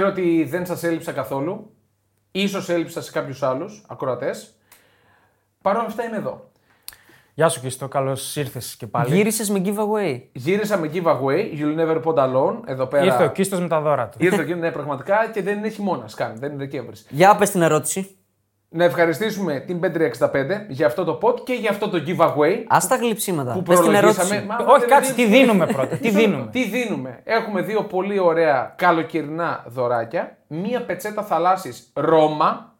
Ξέρω ότι δεν σας έλειψα καθόλου. Ίσως έλειψα σε κάποιους άλλους ακροατές. Παρ' όλα αυτά είμαι εδώ. Γεια σου Κίστο, καλώς ήρθες και πάλι. Γύρισες με giveaway. Γύρισα με giveaway, You'll Never Put Alone, εδώ πέρα. Ήρθε ο Κίστος με τα δώρα του. Ήρθε και ναι, πραγματικά και δεν είναι χειμώνα καν, δεν είναι Δεκέμβρη. Για πες την ερώτηση. Να ευχαριστήσουμε την 565 για αυτό το pod και για αυτό το giveaway Α τα γλυψίματα. που Πες την προλογίσαμε. ερώτηση. Μα, Όχι, δεν κάτσε, είναι- τι δίνουμε πρώτα. Τι δίνουμε; Τι δίνουμε. Έχουμε δύο πολύ ωραία καλοκαιρινά δωράκια. Μία πετσέτα θαλάσσης Ρώμα.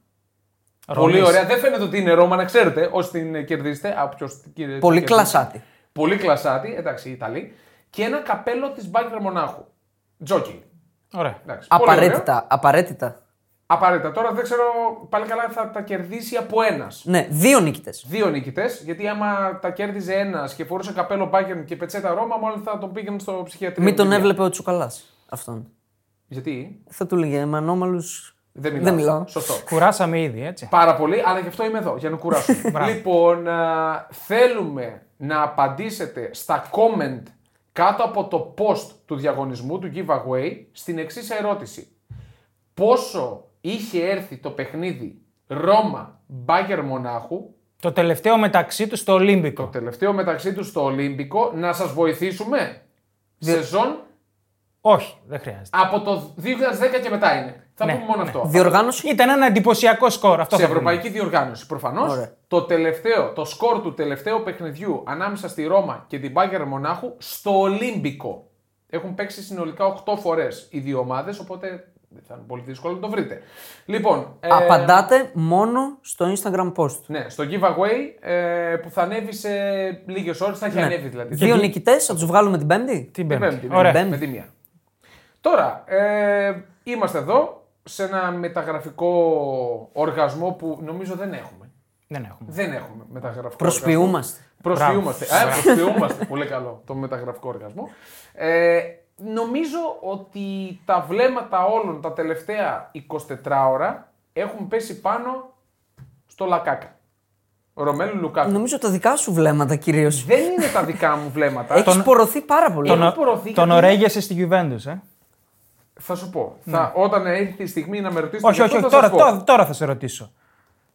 Πολύ Ρωμής. ωραία. Δεν φαίνεται ότι είναι Ρώμα, να ξέρετε, όσοι την κερδίσετε. Α, ποιος την κερδίσει. Πολύ κλασάτη. Πολύ κλασάτη, εντάξει, Ιταλή. Και ένα καπέλο της Μπάγκερ Μονάχου. Τζόκι. Ωραία. Εντάξει, πολύ ωραίο. Απαραίτητα. Απαραίτητα. Απαραίτητα. Τώρα δεν ξέρω πάλι καλά θα τα κερδίσει από ένας. Ναι, δύο νίκητες. Δύο νικητέ, γιατί άμα τα κέρδιζε ένας και φορούσε καπέλο Μπάγκερ και πετσέτα Ρώμα, μάλλον θα τον πήγαινε στο ψυχιατρικό. Μην τον έβλεπε ο Τσουκαλάς αυτόν. Γιατί; Θα του λέγε με ανώμαλου. δεν μιλάω. Δεν μιλάω. Σωστό. Κουράσαμε ήδη, έτσι. Πάρα πολύ, αλλά γι' αυτό είμαι εδώ, για να κουράσω. Μπράβο. λοιπόν, α, θέλουμε να απαντήσετε στα comment κάτω από το post του διαγωνισμού, του giveaway, στην εξής ερώτηση. Πόσο είχε έρθει το παιχνίδι Ρώμα Μπάγκερ Μονάχου, Το τελευταίο μεταξύ του στο Ολύμπικο. το τελευταίο μεταξύ του στο Ολύμπικο, να σας βοηθήσουμε. Σεζόν Όχι, δεν χρειάζεται. από το 2010 και μετά είναι. Θα Ναι, πούμε μόνο ναι. αυτό. Διοργάνωση. Ήταν ένα εντυπωσιακό σκορ. Αυτό σε θα πούμε. ευρωπαϊκή διοργάνωση προφανώς. Ωραία. Το τελευταίο, το σκορ του τελευταίου παιχνιδιού ανάμεσα στη Ρώμα και την Μπάγκερ Μονάχου στο Ολύμπικο. Έχουν παίξει συνολικά 8 φορές οι δύο ομάδες, οπότε δεν θα είναι πολύ δύσκολο να το βρείτε. Λοιπόν, ε, Απαντάτε μόνο στο Instagram post. ναι, στο giveaway ε, που θα ανέβει σε λίγες ώρες, θα έχει Ναι. ανέβει δηλαδή. Δύο νικητές, θα τους βγάλουμε την Πέμπτη; Την Την Πέμπτη. Πέμπτη, Ωραία. με, με τη μία. Τώρα, ε, είμαστε εδώ σε ένα μεταγραφικό οργασμό που νομίζω δεν έχουμε. Δεν έχουμε. Δεν έχουμε μεταγραφικό Προσποιούμαστε. Προσποιούμαστε. Μπράβο. Α, προσποιούμαστε. Πολύ καλό το μεταγραφικό οργασμό. Ε, νομίζω ότι τα βλέμματα όλων τα τελευταία 24 ώρα έχουν πέσει πάνω στο Λακάκα. Ρωμέλου Λουκάκου. Νομίζω τα δικά σου βλέμματα κυρίως. Δεν είναι τα δικά μου βλέμματα. Έχεις πορωθεί πάρα πολύ. Τον- Τον, απορροθεί τον γιατί- ορέγεσαι στη Juventus, ε. Θα σου πω. Θα, όταν έρθει η στιγμή να με ρωτήσετε. Όχι, γι' όχι, αυτό, όχι. θα Τώρα, σας πω. τώρα, τώρα θα σε ρωτήσω.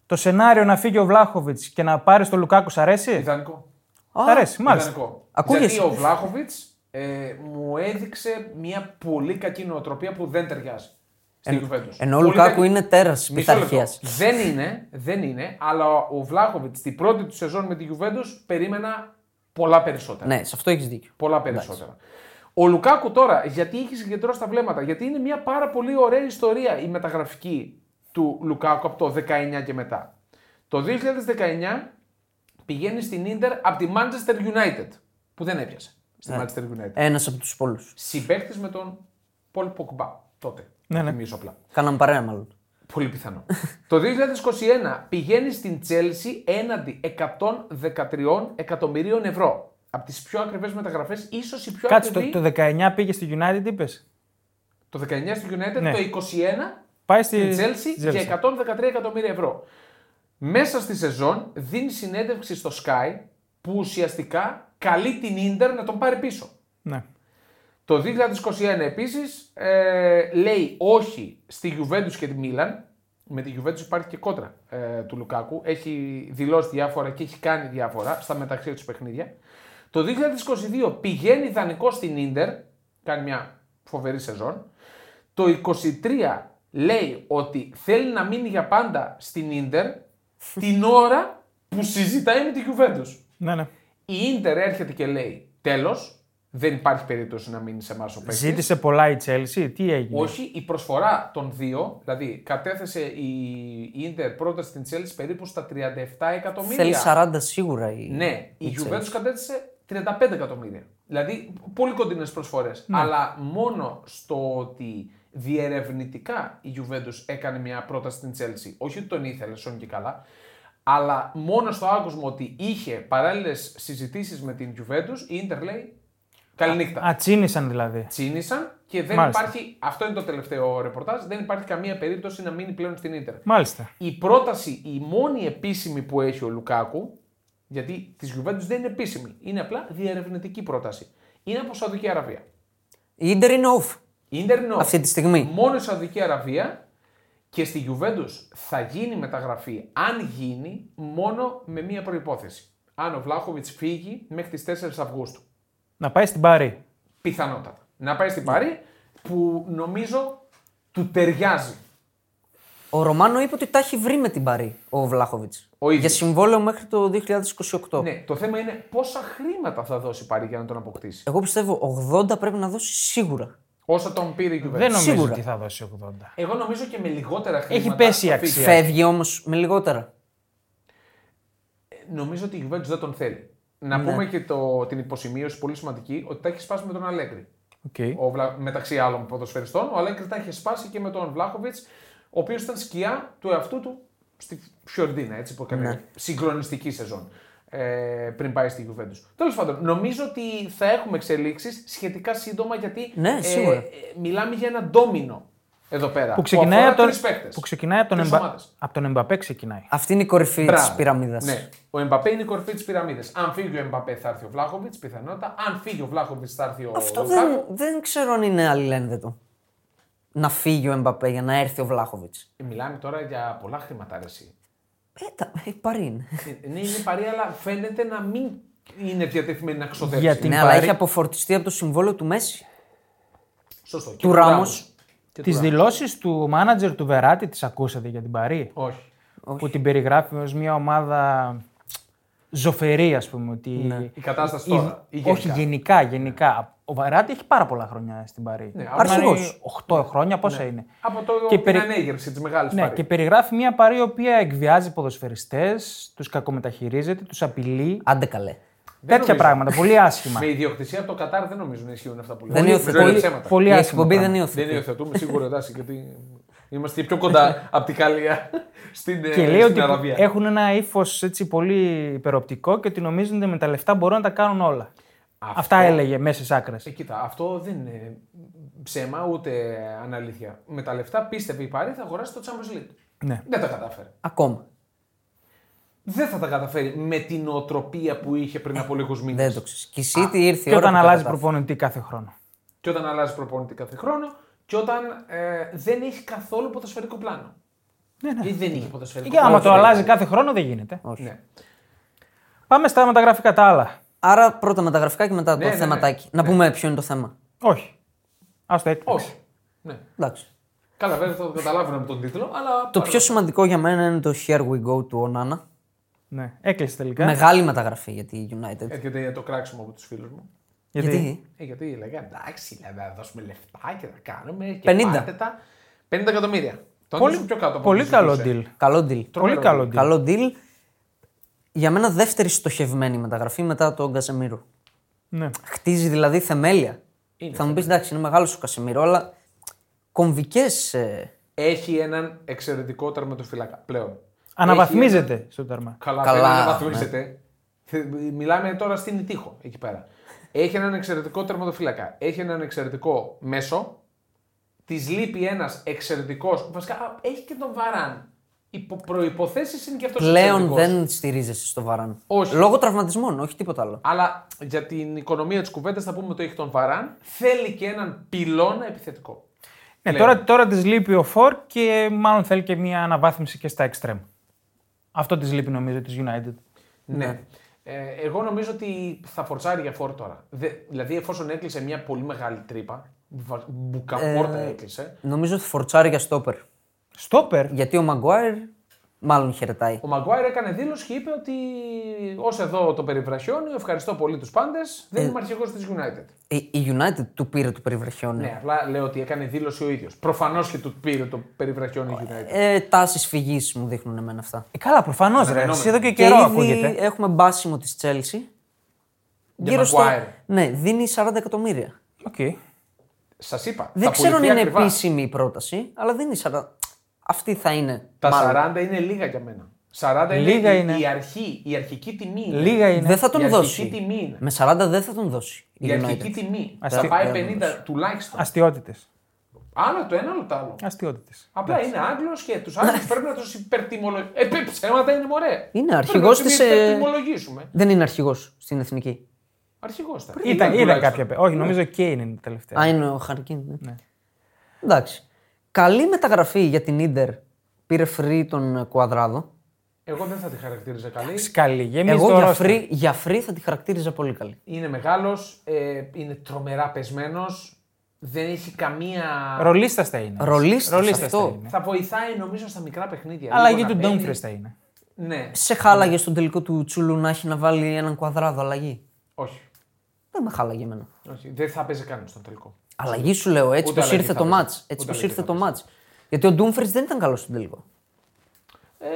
Το σενάριο να φύγει ο Βλάχοβιτς και να πάρεις τον Λουκάκου, σ' αρέσει; Ιδανικό. Σ' αρέσει, μάλιστα. Ιδανικό. Ακούγεσαι. Γιατί ο Βλάχοβιτς ε, μου έδειξε μια πολύ κακή νοοτροπία που δεν ταιριάζει στην Juventus. Ενώ ο Πολύ Λουκάκου κακή. είναι τέρας Μισό πειθαρχίας. λεπτό. Δεν είναι, δεν είναι, αλλά ο Βλάχοβιτς στην πρώτη του σεζόν με τη Juventus περίμενα πολλά περισσότερα. Ναι, σε αυτό έχεις δίκιο. Πολλά περισσότερα. Ο Λουκάκου τώρα, γιατί έχεις συγκεντρώσει τα βλέμματα, γιατί είναι μια πάρα πολύ ωραία ιστορία η μεταγραφική του Λουκάκου από το 19 και μετά. Το 2019 πηγαίνει στην Ίντερ από τη Manchester United, που δεν έπιασε στη Manchester United. Ένας από τους πολλούς. Συμπαίχτης με τον Πολ Ποκμπά τότε. Ναι, ναι. Θυμίζω απλά. Κάναμε παρέα μάλλον. Πολύ πιθανό. το 2021 πηγαίνει στην Chelsea έναντι 113 εκατομμυρίων ευρώ. Από τις πιο ακριβές μεταγραφές, ίσως η πιο Κάτσε, ακριβή. το, το 19 πήγε στη United, είπες; Το 19 στη United, Ναι. το 21 Πάει στη στην Chelsea στη για 113 εκατομμύρια ευρώ. Μέσα στη σεζόν δίνει συνέντευξη στο Sky που ουσιαστικά καλεί την Ίντερ να τον πάρει πίσω. Ναι. Το 2021 επίσης ε, λέει όχι στη Juventus και τη Μίλαν. Με τη Juventus υπάρχει και κόντρα ε, του Λουκάκου. Έχει δηλώσει διάφορα και έχει κάνει διάφορα στα μεταξύ τους παιχνίδια. Το 2022 πηγαίνει δανεικό στην Ίντερ. Κάνει μια φοβερή σεζόν. Το 23 λέει ότι θέλει να μείνει για πάντα στην Ίντερ την ώρα που συζητάει με τη Juventus. ναι, ναι. Η Ίντερ έρχεται και λέει τέλος, δεν υπάρχει περίπτωση να μείνει σε εμάς ο παίκτης. Ζήτησε πολλά η Chelsea, τι έγινε; Όχι, η προσφορά των δύο, δηλαδή κατέθεσε η Ίντερ πρώτα στην Chelsea περίπου στα 37 εκατομμύρια. Θέλει 40 σίγουρα η. Ναι, η η Juventus Chelsea. κατέθεσε 35 εκατομμύρια. Δηλαδή πολύ κοντινές προσφορές. Ναι. Αλλά μόνο στο ότι διερευνητικά η Juventus έκανε μια πρόταση στην Chelsea. Όχι ότι τον ήθελε, σώνει και καλά. Αλλά μόνο στο άκουσμα ότι είχε παράλληλες συζητήσεις με την Juventus, η Ίντερ λέει Καληνύχτα. Α, τσίνησαν δηλαδή. Τσίνησαν και δεν Μάλιστα. υπάρχει. Αυτό είναι το τελευταίο ρεπορτάζ. Δεν υπάρχει καμία περίπτωση να μείνει πλέον στην Ίντερ. Μάλιστα. Η πρόταση, η μόνη επίσημη που έχει ο Λουκάκου, γιατί της Juventus δεν είναι επίσημη, είναι απλά διερευνητική πρόταση. Είναι από Σαουδική Αραβία. Η Ίντερ είναι off. Η Ίντερ είναι Αυτή τη στιγμή. μόνο η Σαουδική Αραβία και στη Juventus θα γίνει μεταγραφή, αν γίνει, μόνο με μία προϋπόθεση. Αν ο Βλάχοβιτς φύγει μέχρι τις 4 Αυγούστου. Να πάει στην Παρή. Πιθανότατα. Να πάει στην Παρή που νομίζω του ταιριάζει. Ο Ρωμάνο είπε ότι τα έχει βρει με την Παρή ο Βλάχοβιτς. Ο ίδιος. Για συμβόλαιο μέχρι το 2028. Ναι, το θέμα είναι πόσα χρήματα θα δώσει η Παρή για να τον αποκτήσει. Εγώ πιστεύω 80 πρέπει να δώσει σίγουρα. Όσο τον πήρε η Juventus. Δεν νομίζω Σίγουρα. ότι θα δώσει 80. Εγώ νομίζω και με λιγότερα χρήματα. Έχει πέσει η θα φύγει. αξία. Φεύγει όμως με λιγότερα. Νομίζω ότι η Juventus δεν τον θέλει. Να Ναι. πούμε και το, την υποσημείωση πολύ σημαντική ότι τα έχει σπάσει με τον Αλέγκρι. Οκ. Ο Βλα... Μεταξύ άλλων ποδοσφαιριστών, ο Αλέγκρι τα είχε σπάσει και με τον Βλάχοβιτς, ο οποίος ήταν σκιά του εαυτού του στη Φιορεντίνα, έτσι που έκανε Ναι. συγκλονιστική σεζόν ε, πριν πάει στη Juventus. Τέλος πάντων, νομίζω ότι θα έχουμε εξελίξεις σχετικά σύντομα γιατί Ναι, σίγουρα. ε, μιλάμε για ένα ντόμινο εδώ πέρα. Που ξεκινάει, αφορά από τον, τρεις παίκτες. που ξεκινάει από τον, Τρεις Εμπα... ομάδες. από τον Εμπαπέ. Ξεκινάει. Αυτή είναι η κορυφή της Μπράβο. πυραμίδας. Ναι. Ο Εμπαπέ είναι η κορυφή της πυραμίδας. Αν φύγει ο Εμπαπέ θα έρθει ο Βλάχοβιτς, πιθανότατα. Αν φύγει ο Βλάχοβιτς θα έρθει ο Αυτό Λουκάκου. δεν, δεν ξέρω αν είναι αλληλένδετο. Να φύγει ο Εμπαπέ για να έρθει ο Βλάχοβιτς. Μιλάμε τώρα για πολλά χρήματα αρέσει. Ε, τα, ε, παρή είναι. ναι, είναι παρή, αλλά φαίνεται να μην είναι διατεθειμένη να ξοδέψει. Για την ναι, αλλά Παρή- έχει αποφορτιστεί από το συμβόλαιο του Μέση. Σωστό. Και Του Ράμος. Ράμος. Και Τις του Ράμος. δηλώσεις του μάνατζερ του Βεράτη τις ακούσατε για την Παρή; Όχι. Που την περιγράφει ως μια ομάδα ζωφερή, ας πούμε. Ότι... Ναι. Η κατάσταση Η- τώρα. ή Όχι, γενικά, γενικά. Ο Βεράτη έχει πάρα πολλά χρόνια στην Παρή. Ναι, αρχηγός. 8 χρόνια, πόσα είναι. Από το Και την περι- ανέγερση της μεγάλης Ναι, και περιγράφει μια Παρή η οποία εκβιάζει ποδοσφαιριστές, τους κακομεταχειρίζεται, τους απειλεί. Άντε καλέ. Τέτοια νομίζω. πράγματα, πολύ άσχημα. Με ιδιοκτησία από το Κατάρ δεν νομίζω να ισχύουν αυτά που Δεν λέω. υιοθετεί. Νομίζω είναι Πολύ- ψέματα. πολύ Η άσχημα εκπομπή δεν πράγματα. Δεν υιοθετεί. υιοθετούμε σίγουρα εντάξει, γιατί είμαστε και πιο κοντά από την Γαλλία στην, Και ε, λέει στην ότι Αραβία. έχουν ένα ύφος πολύ υπεροπτικό και ότι νομίζουν ότι με τα λεφτά μπορούν να τα κάνουν όλα. Αυτό- Αυτά έλεγε μέσα στι άκρε. Ε, κοίτα, αυτό δεν είναι ψέμα ούτε αναλήθεια. Με τα λεφτά πίστευε η Πάρη θα αγοράσει το Champions League. Ναι. Δεν τα κατάφερε. Ακόμα. Δεν θα τα καταφέρει με την οτροπία που είχε πριν από λίγους μήνες. Δεν το ξέρει. Και η City ήρθε η Και ώρα όταν που τα αλλάζει κατάφερε. προπονητή κάθε χρόνο. Και όταν αλλάζει προπονητή κάθε χρόνο και όταν ε, δεν έχει καθόλου ποδοσφαιρικό πλάνο. Ναι, ναι. Ή δεν είχε ποδοσφαιρικό Και άμα πλάνο. το αλλάζει κάθε χρόνο δεν γίνεται. Όχι. Ναι. Πάμε στα μεταγραφικά τα άλλα. Άρα πρώτα με τα γραφικά και μετά Ναι, το ναι, ναι. θεματάκι. Να πούμε ποιο είναι το θέμα. Όχι. Α το έκλειψε. Όχι. Ναι. Εντάξει. Καλά, βέβαια θα το καταλάβουν από τον τίτλο, αλλά. Το πιο σημαντικό για μένα είναι το Here We Go του Ονάνα. Ναι, έκλεισε τελικά. Μεγάλη μεταγραφή για τη United. Έρχεται για το κράξιμο από τους φίλους μου. Γιατί; Ε, γιατί έλεγα εντάξει, λέμε, να δώσουμε λεφτά και να κάνουμε. Και 50. πάρτε τα. 50 εκατομμύρια. Τον Πολύ, ίσως πιο κάτω από πολύ ό,τι καλό ζητούσε. deal. Καλό deal. Πολύ Τρομερό καλό deal. deal. Καλό deal. Για μένα δεύτερη στοχευμένη μεταγραφή μετά τον Κασεμίρο. Ναι. Χτίζει δηλαδή θεμέλια. Είναι Θα μου πεις εντάξει, είναι μεγάλος ο Κασεμίρο, αλλά κομβικές. Έχει έναν εξαιρετικό τερματοφύλακα πλέον. Αναβαθμίζεται Έχει στο τέρμα. ένα- Καλά, Καλά, δεν αναβαθμίζεται. Μιλάμε τώρα στην Ιτύχο εκεί πέρα. Έχει έναν εξαιρετικό τερματοφύλακα. Έχει έναν εξαιρετικό μέσο. Της λείπει ένας εξαιρετικός. Βασικά α, έχει και τον Βαράν. Οι προποθέσει είναι και αυτός Πλέον δεν στηρίζεσαι στο βαράν. Όχι. Λόγω τραυματισμών, όχι τίποτα άλλο. Αλλά για την οικονομία της κουβέντας θα πούμε ότι έχει τον Βαράν. Θέλει και έναν πυλώνα επιθετικό. Ναι, Πλέον. τώρα, τώρα της λείπει ο Φορ και μάλλον θέλει και μια αναβάθμιση και στα extreme. Αυτό της λείπει νομίζω της United. Ναι. Ε, εγώ νομίζω ότι θα φορτσάρει για φόρ τώρα. Δε, δηλαδή, εφόσον έκλεισε μια πολύ μεγάλη τρύπα, βα- μπουκαπόρτα Ε, έκλεισε. Νομίζω ότι φορτσάρει για στόπερ. Στόπερ; Γιατί ο Μαγκουάιρ μάλλον χαιρετάει. Ο Μαγκουάιρ έκανε δήλωση και είπε ότι ως εδώ το περιβραχιόνιο, ευχαριστώ πολύ τους πάντες, δεν Ε, είμαι αρχηγός της United. Η, η United του πήρε το περιβραχιόνιο. Ναι, απλά λέω ότι έκανε δήλωση ο ίδιος. Προφανώς και του πήρε το περιβραχιόνιο η United. Ε, Τάσεις φυγής μου δείχνουν εμένα αυτά. Ε, καλά, προφανώς ρε. Αναμενόμενο. Εσύ εδώ και Και καιρό ήδη ακούγεται. έχουμε μπάσιμο της Chelsea. Για στο. Maguire. Ναι, δίνει 40 εκατομμύρια. Οκ. Σας είπα. Δεν θα ξέρω αν πουληθεί είναι ακριβά. επίσημη η πρόταση, αλλά δίνει 40. Αυτή θα είναι. Τα μάλλον. 40 είναι λίγα για μένα. 40 είναι, Λίγα η, είναι. Η, αρχή, η αρχική τιμή. είναι. Λίγα είναι. Δεν θα τον η δώσει. αρχική τιμή είναι. Με 40 δεν θα τον δώσει. Η Η αρχική United. τιμή. Αστεί- Θα πάει δεν 50 τουλάχιστον. Αστείωτε. Άλλο το ένα, άλλο το άλλο. Αστείωτε. Απλά είναι Άγγλος και τους Άγγλους πρέπει να τους υπερτιμολογήσουμε. Ε, παι- ψέματα είναι μωρέ. Είναι αρχηγός Πρέπει της, να τους ε, υπερτιμολογήσουμε. Δεν είναι αρχηγός στην εθνική. Αρχηγός ήταν. Ήταν, ήταν τουλάχιστον. κάποια. πε- Όχι, νομίζω και είναι η τελευταία. Α, είναι ο Χαρκίν. Ναι. Εντάξει. Καλή μεταγραφή για την ντερ. Πήρε free τον Κουαδράδο. Εγώ δεν θα τη χαρακτήριζα καλή. Καλή. Γεμίζει Εγώ το για roster. free, για free θα τη χαρακτήριζα πολύ καλή. Είναι μεγάλος, ε, είναι τρομερά πεσμένος. Δεν έχει καμία. Ρολίστας θα είναι. Ρολίστας, Ρολίστας αυτό. θα είναι. Θα βοηθάει νομίζω στα μικρά παιχνίδια. Αλλαγή Λίγο του να μπαίνει. Ντόμφρες θα είναι. Ναι, Σε χάλαγε στον τελικό του Τσούλου να έχει να βάλει έναν Κουαδράδο αλλαγή; όχι. Δεν με χάλαγε εμένα. όχι. Δεν θα παίζει κανένα στον τελικό. Αλλαγή σου λέω, έτσι Ούτε πως αλλαγή ήρθε θα το παίζει. μάτ. Έτσι Ούτε πως αλλαγή ήρθε θα το παίζει. μάτ. Γιατί ο Ντούμφρις δεν ήταν καλός στον τελικό. Ε,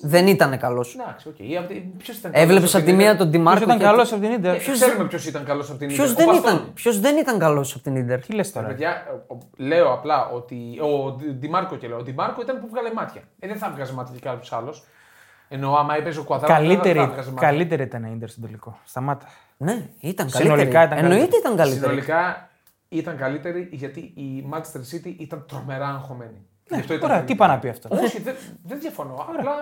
Δεν ήταν καλός. εντάξει, οκ. Ποιος ήταν Έβλεπες καλός από τη μία τον Ποιος Ντιμάρκο. ήταν καλός από την Ίντερ. Ποιο ξέρουμε ποιος ήταν καλός από την Ποιος Ίντερ. δεν, Ο ήταν, Μπαστόνι. ποιος δεν ήταν καλός από την Ίντερ. Τι λες Ρε τώρα. Παιδιά, ο- ο- λέω απλά ότι. Ο Ντι- Ντιμάρκο και λέω. Ο Ντιμάρκο ήταν που βγάλε μάτια. Ε, δεν θα βγάζει μάτια και κάποιος άλλος. Ενώ άμα έπαιζε ο Κουαδράδο. Καλύτερη, δεν θα βγάζει μάτια. καλύτερη ήταν η Ίντερ στον τελικό. Σταμάτα. Ναι, ήταν Συνολικά καλύτερη. ήταν Εννοείται καλύτερη. ήταν καλύτερη. Συνολικά ήταν καλύτερη γιατί η Manchester City ήταν τρομερά αγχωμένη. Γι' αυτό ήταν Ωραία, τι καλύτερη. πάει να πει αυτό. Όχι, δεν, δεν διαφωνώ. Απλά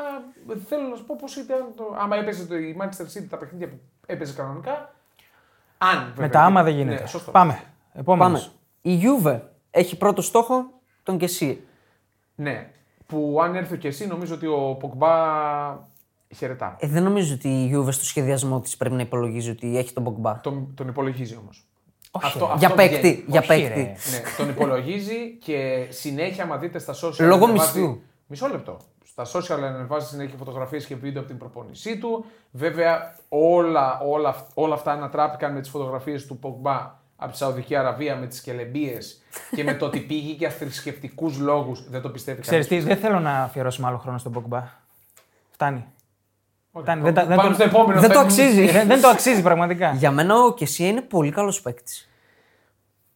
θέλω να σου πω πώς ήταν. Το... Άμα έπαιζε το, η Manchester City τα παιχνίδια που έπαιζε κανονικά. Αν. βέβαια, Με τα άμα δεν ναι, γίνεται. σωστό. Πάμε. Επόμενος. Πάμε. Η Juve έχει πρώτο στόχο τον Κεσί. Ναι. Που αν έρθει και εσύ, νομίζω ότι ο Ποκμπά χαιρετά. Ε, δεν νομίζω ότι η Juve στο σχεδιασμό της πρέπει να υπολογίζει ότι έχει τον Μπογκμπά. Τον, τον υπολογίζει όμως. Όχι, Αυτό, ρε. Για αυτό παίκτη. βγαίνει. Για Όχι, παίκτη. ρε. Ναι, τον υπολογίζει και συνέχεια, άμα δείτε στα social. Λόγω ανεβάζει- μισθού. Μισό λεπτό. Στα social ανεβάζει συνέχεια φωτογραφίες και βίντεο από την προπόνησή του. Βέβαια, όλα, όλα, αυ- όλα αυτά ανατράπηκαν με τις φωτογραφίες του Πογμπά από τη Σαουδική Αραβία με τις κελεμπίες και με το ότι πήγε για θρησκευτικούς λόγους. Δεν το πιστεύει Ξέρεις κανείς. τι, δεν θέλω να αφιερώσουμε άλλο χρόνο στον Ποκμπά. Φτάνει. Όχι, Φτάνει. Δεν, τα- δεν, Πάμε το- στο επόμενο. δεν το θέμα. αξίζει. δεν, δεν το αξίζει πραγματικά. Για μένα ο Κεσί είναι πολύ καλός παίκτης.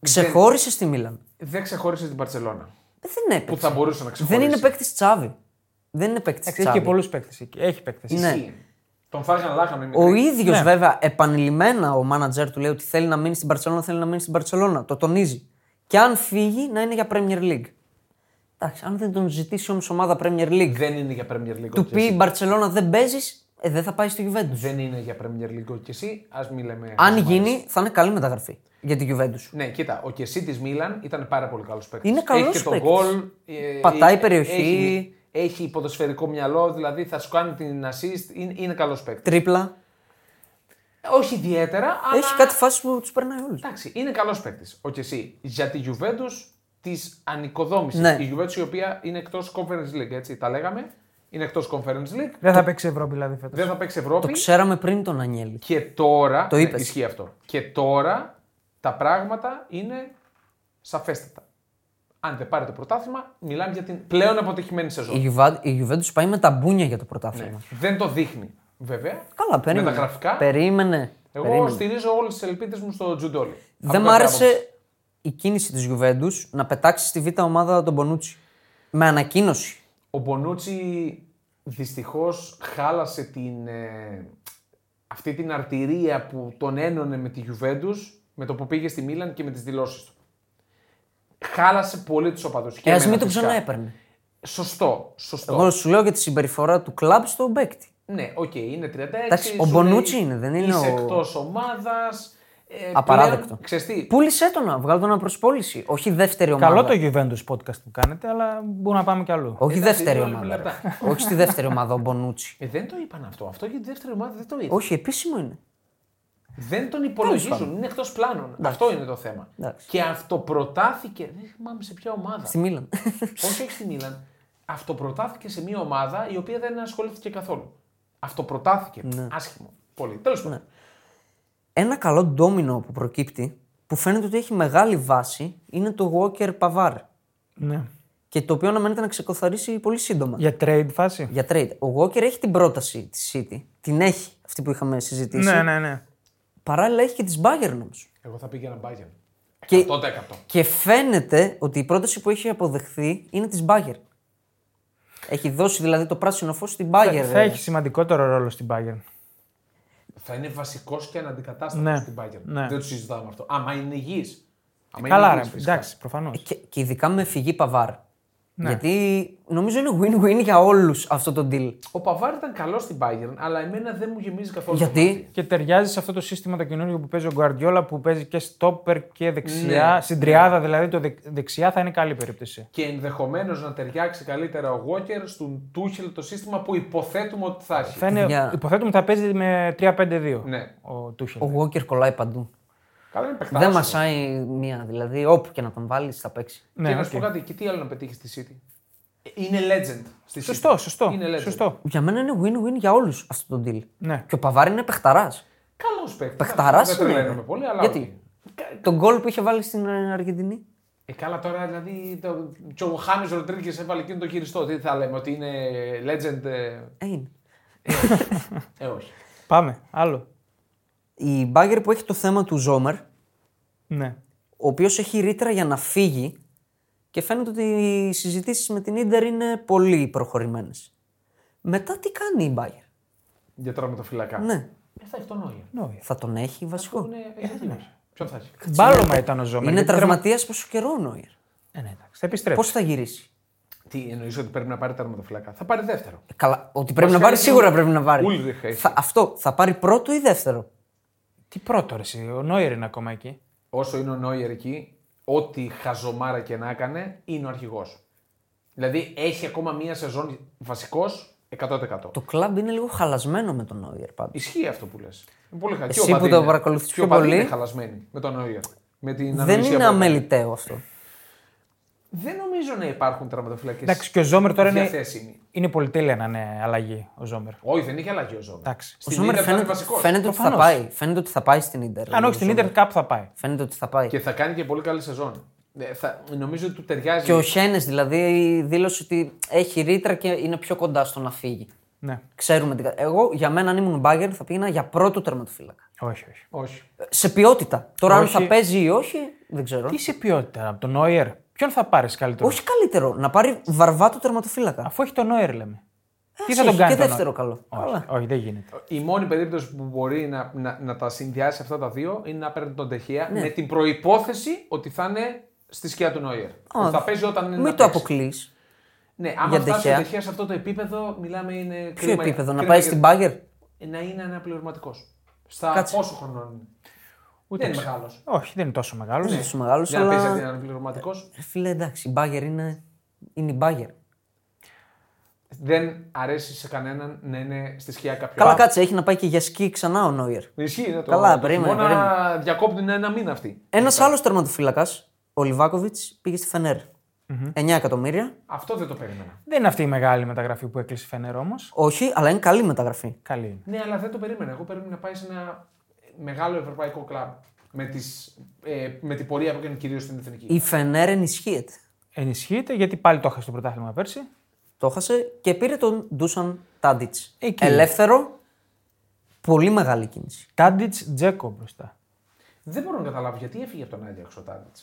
Ξεχώρισε στη Μίλαν. Δεν ξεχώρισε την Παρσελώνα. Ε, Δεν έπαιξε. Που θα μπορούσε να ξεχωρίσει. Δεν είναι παίκτης Τσάβη. Δεν είναι παίκτης Εντάξει, Έχει και πολλούς παίκτες εκεί. Έχει παίκτες. Ναι. Ισχύει. Τον φάγανε λάχαμε. Ο ίδιος Ναι. βέβαια επανειλημμένα ο μάνατζερ του λέει ότι θέλει να μείνει στην Παρσελόνα, θέλει να μείνει στην Παρσελόνα. Το τονίζει. Και αν φύγει να είναι για Premier League. Εντάξει, αν δεν τον ζητήσει όμως ομάδα Premier League, Δεν είναι για Premier League. του και πει εσύ. η Μπαρσελόνα δεν παίζεις, ε, δεν θα πάει στο Juventus. Δεν είναι για Premier League και εσύ. Α μην λέμε. Αν ας μ' γίνει, θα είναι καλή μεταγραφή για την Juventus. Ναι, κοίτα, ο Κεσί της Μίλαν ήταν πάρα πολύ καλός παίκτης. Είναι καλός Έχει και τον παίκτης. γκολ. ε, Πατάει ε, περιοχή. Έχει, έχει ποδοσφαιρικό μυαλό, δηλαδή θα σου κάνει την assist. Είναι, είναι καλός παίκτης. Τρίπλα. Όχι ιδιαίτερα, αλλά. Έχει κάτι φάση που τους περνάει όλους. Εντάξει, είναι καλός παίκτης. Ο Κεσί. Για τη Juventus της ανοικοδόμησης. Ναι. Η Juventus η οποία είναι εκτός Conference League, έτσι. Τα λέγαμε. Είναι εκτός Conference League. Δεν θα παίξει Ευρώπη δηλαδή φέτος. Δεν θα παίξει Το Ευρώπη. ξέραμε πριν τον Ανιέλη. Και τώρα. Το ναι, είπες. ισχύει αυτό. Και τώρα τα πράγματα είναι σαφέστατα. Αν δεν πάρει το πρωτάθλημα, μιλάμε για την πλέον αποτυχημένη σεζόν. Η, Juva- η Juventus πάει με τα μπούνια για το Ναι. πρωτάθλημα. Δεν το δείχνει, βέβαια. Καλά, περίμενε. Με τα γραφικά. Περίμενε. Εγώ περίμενε. στηρίζω όλες τις ελπίδες μου στο Τζουντόλι. Δεν μ' άρεσε η κίνηση της Juventus να πετάξει στη β' ομάδα τον Μπονούτσι. Με ανακοίνωση. Ο Μπονούτσι δυστυχώς χάλασε την, ε, αυτή την αρτηρία που τον ένωνε με τη Juventus με το που πήγε στη Μίλαν και με τις δηλώσεις του. Χάλασε πολύ τους οπαδούς. Ε, ας μην το ξανά έπαιρνε. Σωστό, σωστό. Εγώ σου λέω για τη συμπεριφορά του κλαμπ στον παίκτη. Ναι, οκ, είναι 36. Εντάξει, ο σου Μπονούτσι λέει, είναι, δεν είναι Είσαι ο- εκτός ομάδας. Ε, Απαράδεκτο. Πλέον, ξέρεις τι, Πούλησε το να, βγάλω τον αναπροσπόληση. Όχι δεύτερη ομάδα. Καλό το Juventus podcast που κάνετε, αλλά μπορούμε να πάμε κι αλλού. Όχι Εντάξει, δεύτερη είναι όλοι ομάδα. λεπτά. ρε. Όχι στη δεύτερη ομάδα ο Μπονούτσι. Ε, δεν το είπαν αυτό. Αυτό για τη δεύτερη ομάδα δεν το είπαν. Όχι, επίσημο είναι. Δεν τον υπολογίζουν. Είναι εκτός πλάνων. Αυτό είναι το θέμα. Εντάξει. Και αυτοπροτάθηκε. Δεν θυμάμαι σε ποια ομάδα. Στη Μίλαν. όχι, όχι στη Μίλαν. Αυτοπροτάθηκε σε μια ομάδα η οποία δεν ασχολήθηκε καθόλου. Αυτοπροτάθηκε. Ναι. Άσχημο. Πολύ. Τέλος πάντων. Ένα καλό ντόμινο που προκύπτει, που φαίνεται ότι έχει μεγάλη βάση, είναι το Walker Pavar. Ναι. Και το οποίο αναμένεται να ξεκοθαρίσει πολύ σύντομα. Για trade φάση; Για trade. Ο Walker έχει την πρόταση της City. Την έχει αυτή που είχαμε συζητήσει. Ναι, ναι, ναι. Παράλληλα έχει και της Bayern όμω. Εγώ θα πήγαινα Bayern. Και- 100%. Και φαίνεται ότι η πρόταση που έχει αποδεχθεί είναι της Bayern. Έχει δώσει δηλαδή το πράσινο φως στην Bayern. Θα έχει σημαντικότερο ρόλο στην Bayern. Θα είναι βασικός και αναντικατάστατος Ναι, στην Bayern. ναι. Δεν το συζητάμε αυτό. Άμα είναι υγιής. Καλά, ρε. Εντάξει, προφανώς. Και, και ειδικά με φυγή Παβάρ. Γιατί νομίζω είναι win-win για όλους αυτό το deal. Ο Παβάρ ήταν καλός στην Bayern, αλλά εμένα δεν μου γεμίζει καθόλου. το Γιατί; μάτι. Και ταιριάζει σε αυτό το σύστημα το καινούργιο που παίζει ο Γκουαρδιόλα που παίζει και στόπερ και δεξιά. Ναι. Στην τριάδα δηλαδή το δεξ- δεξιά θα είναι καλή περίπτωση. Και ενδεχομένως να ταιριάξει καλύτερα ο Walker στον Τούχελ το σύστημα που υποθέτουμε ότι θα έχει. Θα είναι, Παιδιά. Υποθέτουμε ότι θα παίζει με 3-5-2 Ναι. ο Τούχελ. Ο Walker κολλάει παντού. Καλά είναι παιχταράς Δεν ο- μασάει μία. Δηλαδή, όπου και να τον βάλεις, θα παίξει. Και Ναι, να σου πω οκ. κάτι, και τι άλλο να πετύχεις στη City; Είναι legend στη Σωστό, City. σωστό. Είναι legend. σωστό. Για μένα είναι win-win για όλους αυτό το deal. Ναι. Και ο Παβάρ είναι παιχταράς. Καλός παίχτης. Παιχταράς Δεν τρελαίνομαι πολύ, αλλά. Γιατί; τον γκολ που είχε βάλει στην ε, Αργεντινή. Ε, καλά τώρα, δηλαδή. Το... Και ο Χάμες Ροντρίγκες έβαλε εκείνο το χειριστό. Τι θα λέμε, ότι είναι legend. Ε, Ε, είναι. ε όχι. Πάμε. Άλλο. Η Μπάγκερ που έχει το θέμα του Ζόμερ, Ναι. ο οποίος έχει ρήτρα για να φύγει και φαίνεται ότι οι συζητήσεις με την ντερ είναι πολύ προχωρημένες. Μετά τι κάνει η Μπάγκερ; Για τραυματοφυλακά. Ναι, Ε, θα έχει τον Νόιερ. Νόιερ. θα τον έχει βασικό. Είναι, ε, γιατί όχι. Ποιον θα έχει; Μπάλωμα ήταν ο Ζόμερ. Είναι γιατί τραυμα- τραυματίας πόσο καιρό ο Νόιερ; Ε, ναι, εντάξει. Θα επιστρέψει. Πώς θα γυρίσει; Τι εννοείς ότι πρέπει να πάρει τραυματοφυλακά. Θα πάρει δεύτερο. Ε, Καλά, ότι πρέπει να Βασικά πάρει έχει σίγουρα ο- πρέπει να πάρει. Ούλριχ έχει. Θα, αυτό, θα πάρει πρώτο ή δεύτερο; Τι πρώτο ρε, εσύ, ο Νόιερ είναι ακόμα εκεί; Όσο είναι ο Νόιερ εκεί, ό,τι χαζομάρα και να έκανε, είναι ο αρχηγός. Δηλαδή έχει ακόμα μία σεζόν βασικός 100%. Το κλαμπ είναι λίγο χαλασμένο με τον Νόιερ πάντως. Ισχύει αυτό που λες. Είναι πολύ χα... Εσύ και ο που Παντή το είναι. παρακολουθείς Και πιο ο Παντή πολύ. είναι χαλασμένοι με τον Νόιερ. Με την Δεν ανοησία είναι που έκανε. αμεληταίο αυτό. Δεν νομίζω να υπάρχουν τραυματοφυλακές. Εντάξει, και ο Ζόμερ τώρα είναι, διαθέσιμοι. είναι πολυτέλεια να είναι αλλαγή ο Ζόμερ. Όχι, δεν είχε αλλαγή ο Ζόμερ. Εντάξει. Ο Στην Ζόμερ Ίντερ θα είναι φαίνεται, βασικός. φαίνεται ότι θα Προφανώς. πάει. Φαίνεται ότι θα πάει στην ντερ. Αν όχι στην Ιντερ, κάπου θα πάει. Φαίνεται ότι θα πάει. Και θα κάνει και πολύ καλή σεζόν. Ε, θα, νομίζω ότι του ταιριάζει. Και ο Χένε δηλαδή δήλωσε ότι έχει ρήτρα και είναι πιο κοντά στο να φύγει. Ναι. Ξέρουμε τι. κα- Εγώ για μένα, αν ήμουν μπάγκερ, θα πήγαινα για πρώτο τερματοφύλακα. Όχι, όχι. Όχι. Ε, Σε ποιότητα. Τώρα, αν Όχι. θα παίζει ή όχι, δεν ξέρω. Τι σε ποιότητα από τον Νόιερ. Ποιον θα πάρεις καλύτερο; Όχι καλύτερο. Να πάρει βαρβάτο τερματοφύλακα. Αφού έχει τον Νόιερ, λέμε. Τι Ας θα τον έχει κάνει. Και τον δεύτερο Νόιερ; καλό. Καλά. Όχι, όχι, δεν γίνεται. Η μόνη περίπτωση που μπορεί να, να, να τα συνδυάσει αυτά τα δύο είναι να παίρνει τον Τεχεία Ναι. με την προπόθεση ότι θα είναι στη σκιά του Νόιερ. Ότι θα παίζει όταν είναι Μην να το παίξει. αποκλείς. Ναι, άμα Για φτάσει ο Τεχέας. Τεχεία σε αυτό το επίπεδο, μιλάμε είναι. Ποιο κρίμα- επίπεδο, να κρίμα πάει για- στην μπάγκερ. Να είναι αναπληρωματικός. Στα Κάτσε. πόσο χρονών είναι. Ούτε δεν είναι ξέρω. μεγάλος. Όχι, δεν είναι τόσο μεγάλος. Δεν είναι τόσο μεγάλος, Για να πει ότι αλλά. είναι αναπληρωματικό. Ρε Φίλε, εντάξει, η μπάγκερ είναι, είναι η μπάγκερ. Δεν αρέσει σε κανέναν να είναι στη σκιά κάποιου Καλά, άλλου. κάτσε, έχει να πάει και για σκι ξανά ο Νόιερ. Ισχύει, είναι το, Καλά, το περίμενε, χειμώνα διακόπτουν ένα μήνα αυτοί. Ένας άλλος τερματοφύλακας, ο Λιβάκοβιτς, πήγε στη Φενέρ. 9 εκατομμύρια. Αυτό δεν το περίμενα. Δεν είναι αυτή η μεγάλη μεταγραφή που έκλεισε η Φενέρ όμως. Όχι, αλλά είναι καλή μεταγραφή. Καλή είναι. Ναι, αλλά δεν το περίμενα. Εγώ περίμενα να πάει σε ένα μεγάλο ευρωπαϊκό κλαμπ. Με, τις, ε, με την πορεία που έκανε κυρίως στην εθνική. Η Φενέρ ενισχύεται. Ενισχύεται γιατί πάλι το έχασε το πρωτάθλημα πέρσι. Το έχασε και πήρε τον Ντούσαν Τάντιτ. Εκεί. Ελεύθερο. Πολύ μεγάλη κίνηση. Τάντιτ Τζέκο μπροστά. Δεν μπορώ να καταλάβω γιατί έφυγε από τον Άγιαξ ο Τάντιτ.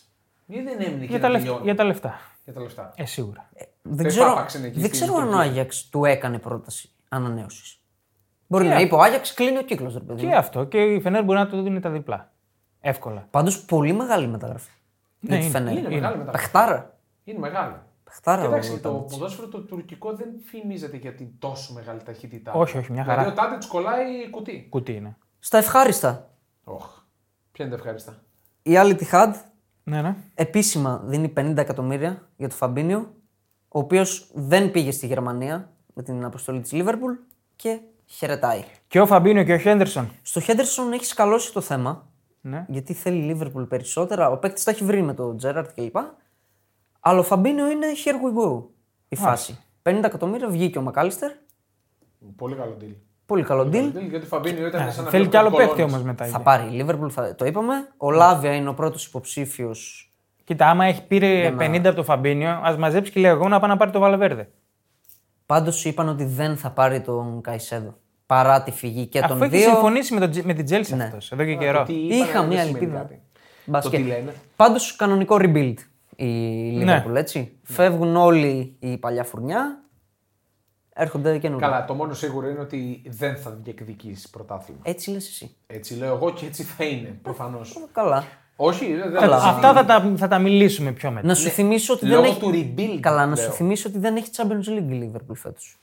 Γιατί δεν έμεινε και Για να τα, λεφ... τελειώνει; για τα λεφτά. Για τα λεφτά. Ε, σίγουρα. Δεν Δεν ξέρω, πάπαξε εκεί δεν στην ξέρω αν ο Τουρκία. Άγιαξ του έκανε πρόταση ανανέωσης. Μπορεί Και να αυτό. είπε ο Άγιαξ κλείνει ο κύκλος, ρε παιδί. Και αυτό. Και η Φενέρ μπορεί να του δίνει τα διπλά. Εύκολα. Πάντως πολύ μεγάλη μεταγραφή. Ναι, για τη είναι, Φενέρ. Είναι μεγάλη μεταγραφή. Πεχτάρα. Είναι μεγάλη. Πεχτάρα. Κοιτάξτε, ο το Τάντιτς. ποδόσφαιρο το τουρκικό δεν φημίζεται για την τόσο μεγάλη ταχύτητά. Όχι, όχι, μια χαρά. Δηλαδή ο Τάντιτς κολλάει κουτί. Κουτί είναι. Στα ευχάριστα. Οχ. Ποια είναι τα ευχάριστα; Η άλλη τη Χαντ Ναι, ναι. επίσημα δίνει 50 εκατομμύρια για το Φαμπίνιο, ο οποίος δεν πήγε στη Γερμανία με την αποστολή της Λίβερπουλ και χαιρετάει. Και ο Φαμπίνιο και ο Χέντερσον. Στο Χέντερσον έχεις σκαλώσει το θέμα, Ναι. γιατί θέλει η Λίβερπουλ περισσότερα. Ο παίκτης τα έχει βρει με τον Τζέραρτ κλπ. Αλλά ο Φαμπίνιο είναι here we go η φάση. 50 εκατομμύρια βγήκε ο Μακάλιστερ. Πολύ καλό deal. Πολύ καλό deal. Deal, Γιατί ο Φαμπίνιο ήταν σαν να Θέλει φέρει κι άλλο τον παίκτη Κολόνης. όμως μετά. Θα εκεί. πάρει η Λίβερπουλ, θα... το είπαμε. Ο Λάβια είναι ο πρώτος υποψήφιος. Κοίτα, άμα έχει πήρε να- 50 από το Φαμπίνιο, ας μαζέψει και λέει εγώ να πάει να πάρει το Βαλβέρδε. Πάντως είπαν ότι δεν θα πάρει τον Καϊσέδο. Παρά τη φυγή και Αφού των έχει δύο. συμφωνήσει με, τον, Τσε- με την Τσέλσι Ναι. αυτός εδώ και Α, καιρό. το τι είπανε Είχα δεν μία σημαίνει ελπίδα. κάτι. Μπάσκετ. Το τι λένε. Πάντως κανονικό rebuild η Liverpool, Ναι. έτσι. Φεύγουν όλοι οι παλιά φουρνιά. Έρχονται καινούργια. Καλά, το μόνο σίγουρο είναι ότι δεν θα διεκδικήσεις πρωτάθλημα. Έτσι λες εσύ. Έτσι λέω εγώ και έτσι θα είναι προφανώς. Καλά. Όχι, δεν δεν- Καλά. Αυτά θα τα, θα τα μιλήσουμε πιο μετά. Να σου θυμίσω ότι δεν Λόγω έχει. του rebuild. Καλά, να λέω. σου θυμίσω ότι δεν έχει Champions League η Liverpool φέτος.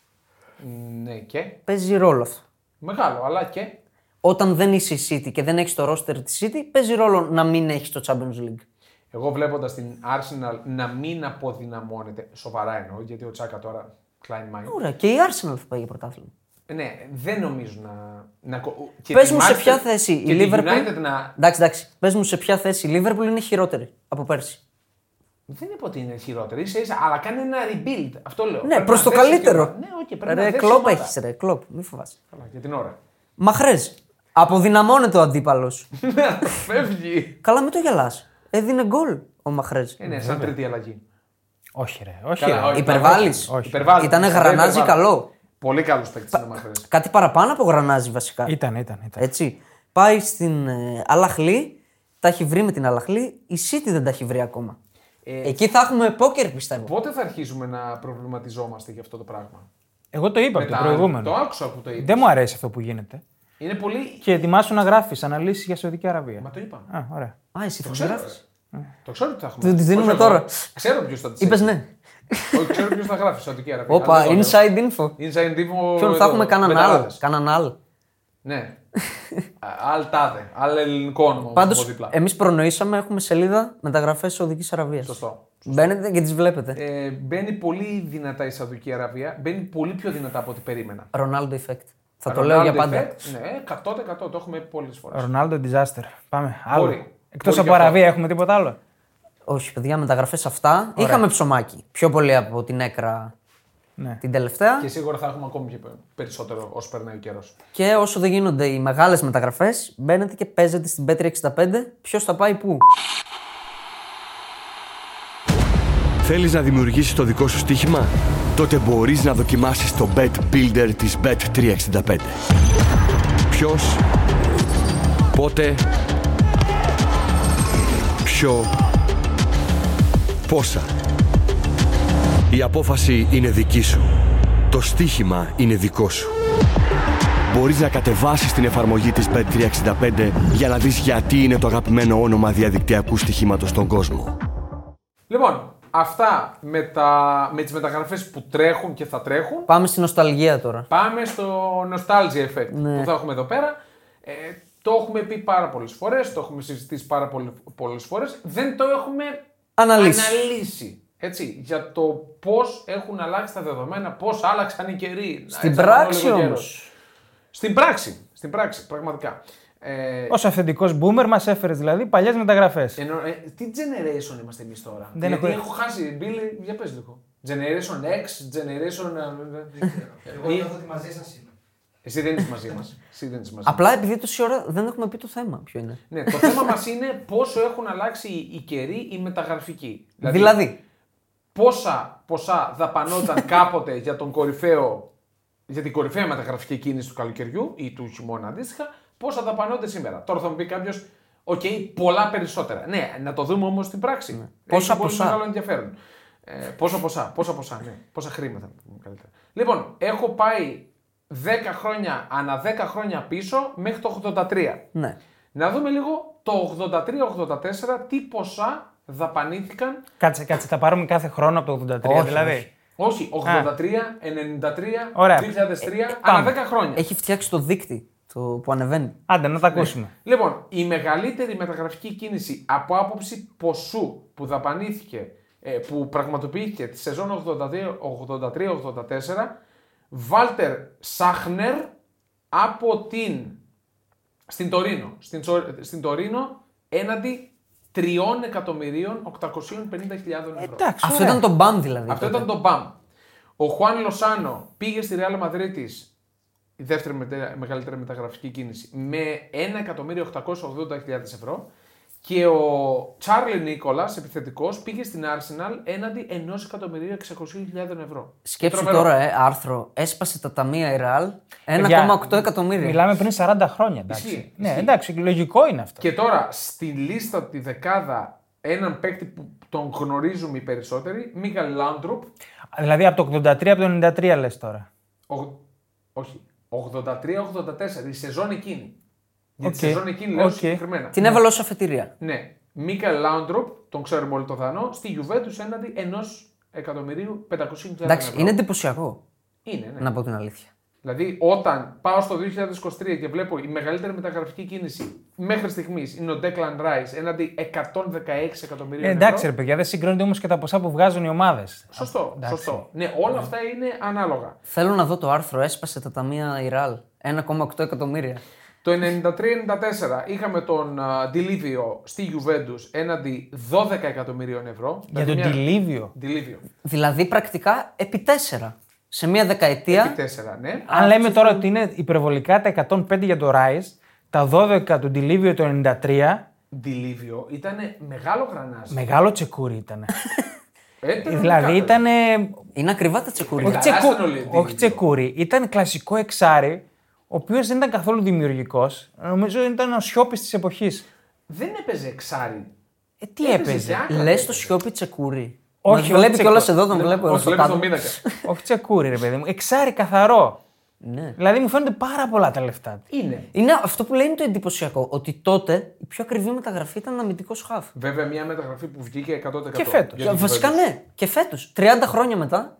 Ναι, και; Παίζει ρόλο αυτό. Μεγάλο, αλλά και; Όταν δεν είσαι η City και δεν έχεις το roster της City, παίζει ρόλο να μην έχεις το Champions League. Εγώ βλέποντας την Arsenal να μην αποδυναμώνεται. Σοβαρά εννοώ, γιατί ο Τσάκα τώρα Klein Mind. Ωραία, και η Arsenal θα πάει για πρωτάθλημα. Ναι, δεν νομίζω να. να... κο- και Πες τη μου σε Manchester ποια θέση η και τη Liverpool. United να. Εντάξει, εντάξει. Πες μου σε ποια θέση η Liverpool είναι χειρότερη από πέρσι. Δεν είπα ότι είναι χειρότερη, ίσα ίσα, αλλά κάνει ένα rebuild. Αυτό λέω. Ναι, Πρέπει προς να το θέσεις καλύτερο. και- Ναι, όχι, πρέπει ρε, να θέσεις κλόπ ομάδα. έχεις, ρε, κλόπ. Μη φοβάσαι. Καλά, για την ώρα. Μαχρέζ. Αποδυναμώνεται ο αντίπαλος. Φεύγει. Καλά, μην το γελάς. Έδινε γκολ ο Μαχρέζ. Ε, ναι, σαν τρίτη αλλαγή. Όχι, ρε. Όχι. Καλά, ρε. όχι. Υπερβάλλεις. Όχι. Υπερβάλλεις. Ήτανε Σαν γρανάζι υπερβάλλεις. καλό. Πολύ καλός παίκτης είναι ο Μαχρές. Κάτι παραπάνω από γρανάζι βασικά. Ήταν, ήταν. ήταν. Έτσι. Πάει στην ε, Αλαχλή, τα έχει βρει με την Αλαχλή, η City δεν τα έχει βρει ακόμα. Ε, Εκεί θα έχουμε πόκερ πιστεύω. Πότε θα αρχίσουμε να προβληματιζόμαστε για αυτό το πράγμα; Εγώ το είπα Με το τα- προηγούμενο. Το άκουσα που το είπες. Δεν μου αρέσει αυτό που γίνεται. Είναι πολύ. Και ετοιμάσου να γράφεις αναλύσεις για Σαουδική Αραβία. Μα το είπαμε. Α, ωραία. Α, εσύ θα Ξέρω, γράφεις; ρε. Το ξέρω ότι θα έχουμε. Του τις δίνουμε Όχι εγώ. τώρα. Ξέρω ποιος θα τι Είπες ναι. Όχι, ξέρω ποιος θα γράφει. Σαουδική Αραβία. Όπα, Αλλά δεν το λέω. inside info. Inside info. Ποιον εδώ, θα έχουμε κανέναν άλλο. μεταλλάδες. Κανέναν άλλο. Ναι. Αλ τάδε. Αλ ελληνικό όνομα. Πάντως, από δίπλα. εμείς προνοήσαμε, έχουμε σελίδα μεταγραφέ Σαουδικής Αραβίας. Σωστό. Μπαίνετε και τις βλέπετε. Ε, μπαίνει πολύ δυνατά η Σαουδική Αραβία. Μπαίνει πολύ πιο δυνατά από ό,τι περίμενα. Ρονάλντο effect. Θα το λέω για Ronaldo πάντα. effect, Ναι, 100% το έχουμε πολλές φορές. Ρονάλντο disaster. Πάμε. Άλλο. Μπορεί. Εκτός Μπορεί από και αυτό. Αραβία έχουμε τίποτα άλλο; Όχι, παιδιά, μεταγραφές αυτά. Είχαμε ψωμάκι. Πιο πολύ από την έκρα Ναι. την τελευταία. Και σίγουρα θα έχουμε ακόμη και περισσότερο όσο περνάει ο καιρός. Και όσο δεν γίνονται οι μεγάλες μεταγραφές, μπαίνετε και παίζετε στην Bet365 ποιος θα πάει πού; Θέλεις να δημιουργήσεις το δικό σου στοίχημα; Τότε μπορείς να δοκιμάσεις το Bet Builder της Bet365. Ποιος, πότε, ποιο, πόσα; Η απόφαση είναι δική σου. Το στοίχημα είναι δικό σου. Μπορείς να κατεβάσεις την εφαρμογή της Bet365 για να δεις γιατί είναι το αγαπημένο όνομα διαδικτυακού στοιχήματος στον κόσμο. Λοιπόν, αυτά με, τα, με τις μεταγραφές που τρέχουν και θα τρέχουν. Πάμε στην νοσταλγία τώρα. Πάμε στο nostalgia effect Ναι. που θα έχουμε εδώ πέρα. Ε, το έχουμε πει πάρα πολλές φορές, το έχουμε συζητήσει πάρα πολλές, πολλές φορές. Δεν το έχουμε Αναλύσει. αναλύσει. Έτσι, για το πώς έχουν αλλάξει τα δεδομένα, πώς άλλαξαν οι καιροί. Στην Έτσι, να κάνω πράξη λίγο όμως. γέρος. Στην πράξη, στην πράξη, πραγματικά. Ε, Ω αυθεντικός boomer μας έφερες δηλαδή παλιές μεταγραφές. Εννο, ε, τι generation είμαστε εμείς τώρα; Δεν Γιατί έχω- έχω χάσει. Μπίλι, για πες λίγο. Generation X, Generation. ε, Εγώ νιώθω ότι μαζί σας είμαι. Εσύ δεν είσαι μαζί μας. Εσύ δεν είσαι μαζί μας. Απλά επειδή τόση ώρα δεν έχουμε πει το θέμα. Ποιο είναι. Ναι, το θέμα μας είναι πόσο έχουν αλλάξει οι καιροί οι μεταγραφικοί. Δηλαδή, πόσα ποσά δαπανόταν κάποτε για τον κορυφαίο. Για την κορυφαία μεταγραφική κίνηση του καλοκαιριού ή του χειμώνα αντίστοιχα, πόσα δαπανώνται σήμερα. Τώρα θα μου πει κάποιος, Οκ, πολλά περισσότερα. Ναι, να το δούμε όμως στην πράξη. Έχει Πόσα πολύ ποσά; μεγάλο ενδιαφέρον. Ε, πόσα ποσά, πόσα ποσά, ναι. Πόσα χρήματα. Καλύτερα. Λοιπόν, έχω πάει 10 χρόνια, ανά 10 χρόνια πίσω μέχρι το 83. ναι. Να δούμε λίγο το 83-84 τι ποσά δαπανήθηκαν. Κάτσε, κάτσε, θα πάρουμε κάθε χρόνο από το 83 Όχι, δηλαδή; Όχι, 83, 93, 93, Ωραία. 2003, Ε, ανά πάμε. 10 χρόνια. Έχει φτιάξει το δίκτυ το που ανεβαίνει. Άντε, να τα ακούσουμε. Λοιπόν, η μεγαλύτερη μεταγραφική κίνηση από άποψη ποσού που δαπανήθηκε, ε, που πραγματοποιήθηκε τη σεζόν 83-84, Βάλτερ Σάχνερ από την. στην Τωρίνο. Στην, Τσο- στην Τωρίνο έναντι 3.850.000 ευρώ. Εντάξει, Αυτό ωραία. ήταν το μπαμ δηλαδή. Αυτό τότε. ήταν το μπαμ. Ο Χουάν Λοσάνο πήγε στη Real Madrid η δεύτερη μετε- μεγαλύτερη μεταγραφική κίνηση, με 1.880.000 ευρώ. Και ο Τσάρλι Νίκολας, επιθετικός, πήγε στην Arsenal έναντι 1.600.000 ευρώ. Σκέψου Τρομερό. τώρα, ε, άρθρο. Έσπασε τα ταμεία η Ρεάλ. Παιδιά, 1,8 εκατομμύρια. Μιλάμε πριν 40 χρόνια. Εντάξει. Ισχύει, ναι, ισχύει. εντάξει, λογικό είναι αυτό. Και τώρα στη λίστα τη δεκάδα έναν παίκτη που τον γνωρίζουμε οι περισσότεροι, Μίγαλ Λάντρουπ. Δηλαδή από το 83 από το 93 λες τώρα. ο- όχι, 83-84, η σεζόν εκείνη. Για τη Οκ, σεζόν εκείνη λέω οκ. συγκεκριμένα. Την έβαλε ως αφετηρία. Ναι. Μίκαελ Λάουντρουπ, τον ξέρουμε όλοι το Δανό, στη Juventus έναντι ενός εκατομμυρίου 500.000 Εντάξει, ευρώ. είναι εντυπωσιακό. Είναι, ναι. Να πω την αλήθεια. Δηλαδή, όταν πάω στο 2023 και βλέπω η μεγαλύτερη μεταγραφική κίνηση μέχρι στιγμής είναι ο Declan Rice έναντι 116 εκατομμυρίων Ε, εντάξει, ευρώ. ρε παιδιά, δεν συγκρίνονται όμως και τα ποσά που βγάζουν οι ομάδες. Σωστό, σωστό. Ναι, όλα αυτά είναι ανάλογα. Θέλω να δω το άρθρο, έσπασε τα ταμεία Ιράλ. 1,8 εκατομμύρια. Το 93-94 είχαμε τον uh, Dilivio στη Juventus έναντι 12 εκατομμυρίων ευρώ. Για Δηλαδή τον μια- Τιλίβιο. Dilivio. Δηλαδή πρακτικά επί 4. Σε μία δεκαετία. Επί 4, ναι. Αν λέμε τώρα ότι είναι υπερβολικά τα 105 για το Rise, τα 12 του Τιλίβιο το 93, Dilivio ήταν μεγάλο γρανάζι. μεγάλο τσεκούρι ήταν. Έπαιρνε δηλαδή κάτω. ήταν. Είναι ακριβά τα τσεκούρια. Όχι, Καλά τσεκου... ήταν όλοι οι όχι Dilivio. τσεκούρι, ήταν κλασικό εξάρι, ο οποίος δεν ήταν καθόλου δημιουργικός. Νομίζω ήταν ο Σιώπης της εποχής. Δεν έπαιζε εξάρι. Ε, τι έπαιζε. για άκρα, Λες έπαιζε. το σιόπι τσεκούρι. Όχι, Μας βλέπει όχι κιόλας τσεκούρι. εδώ, τον βλέπω. Όχι, στο βλέπεις κάτω. τον πίνακα. όχι τσεκούρι, ρε παιδί μου. Εξάρι καθαρό. Ναι. Δηλαδή μου φαίνονται πάρα πολλά τα λεφτά του. Είναι. Είναι αυτό που λέει είναι το εντυπωσιακό. Ότι τότε η πιο ακριβή μεταγραφή ήταν αμυντικός χαφ. Βέβαια, μια μεταγραφή που βγήκε 100%. Και φέτος. για την Βασικά Juventus. ναι. Και φέτος. 30 χρόνια μετά.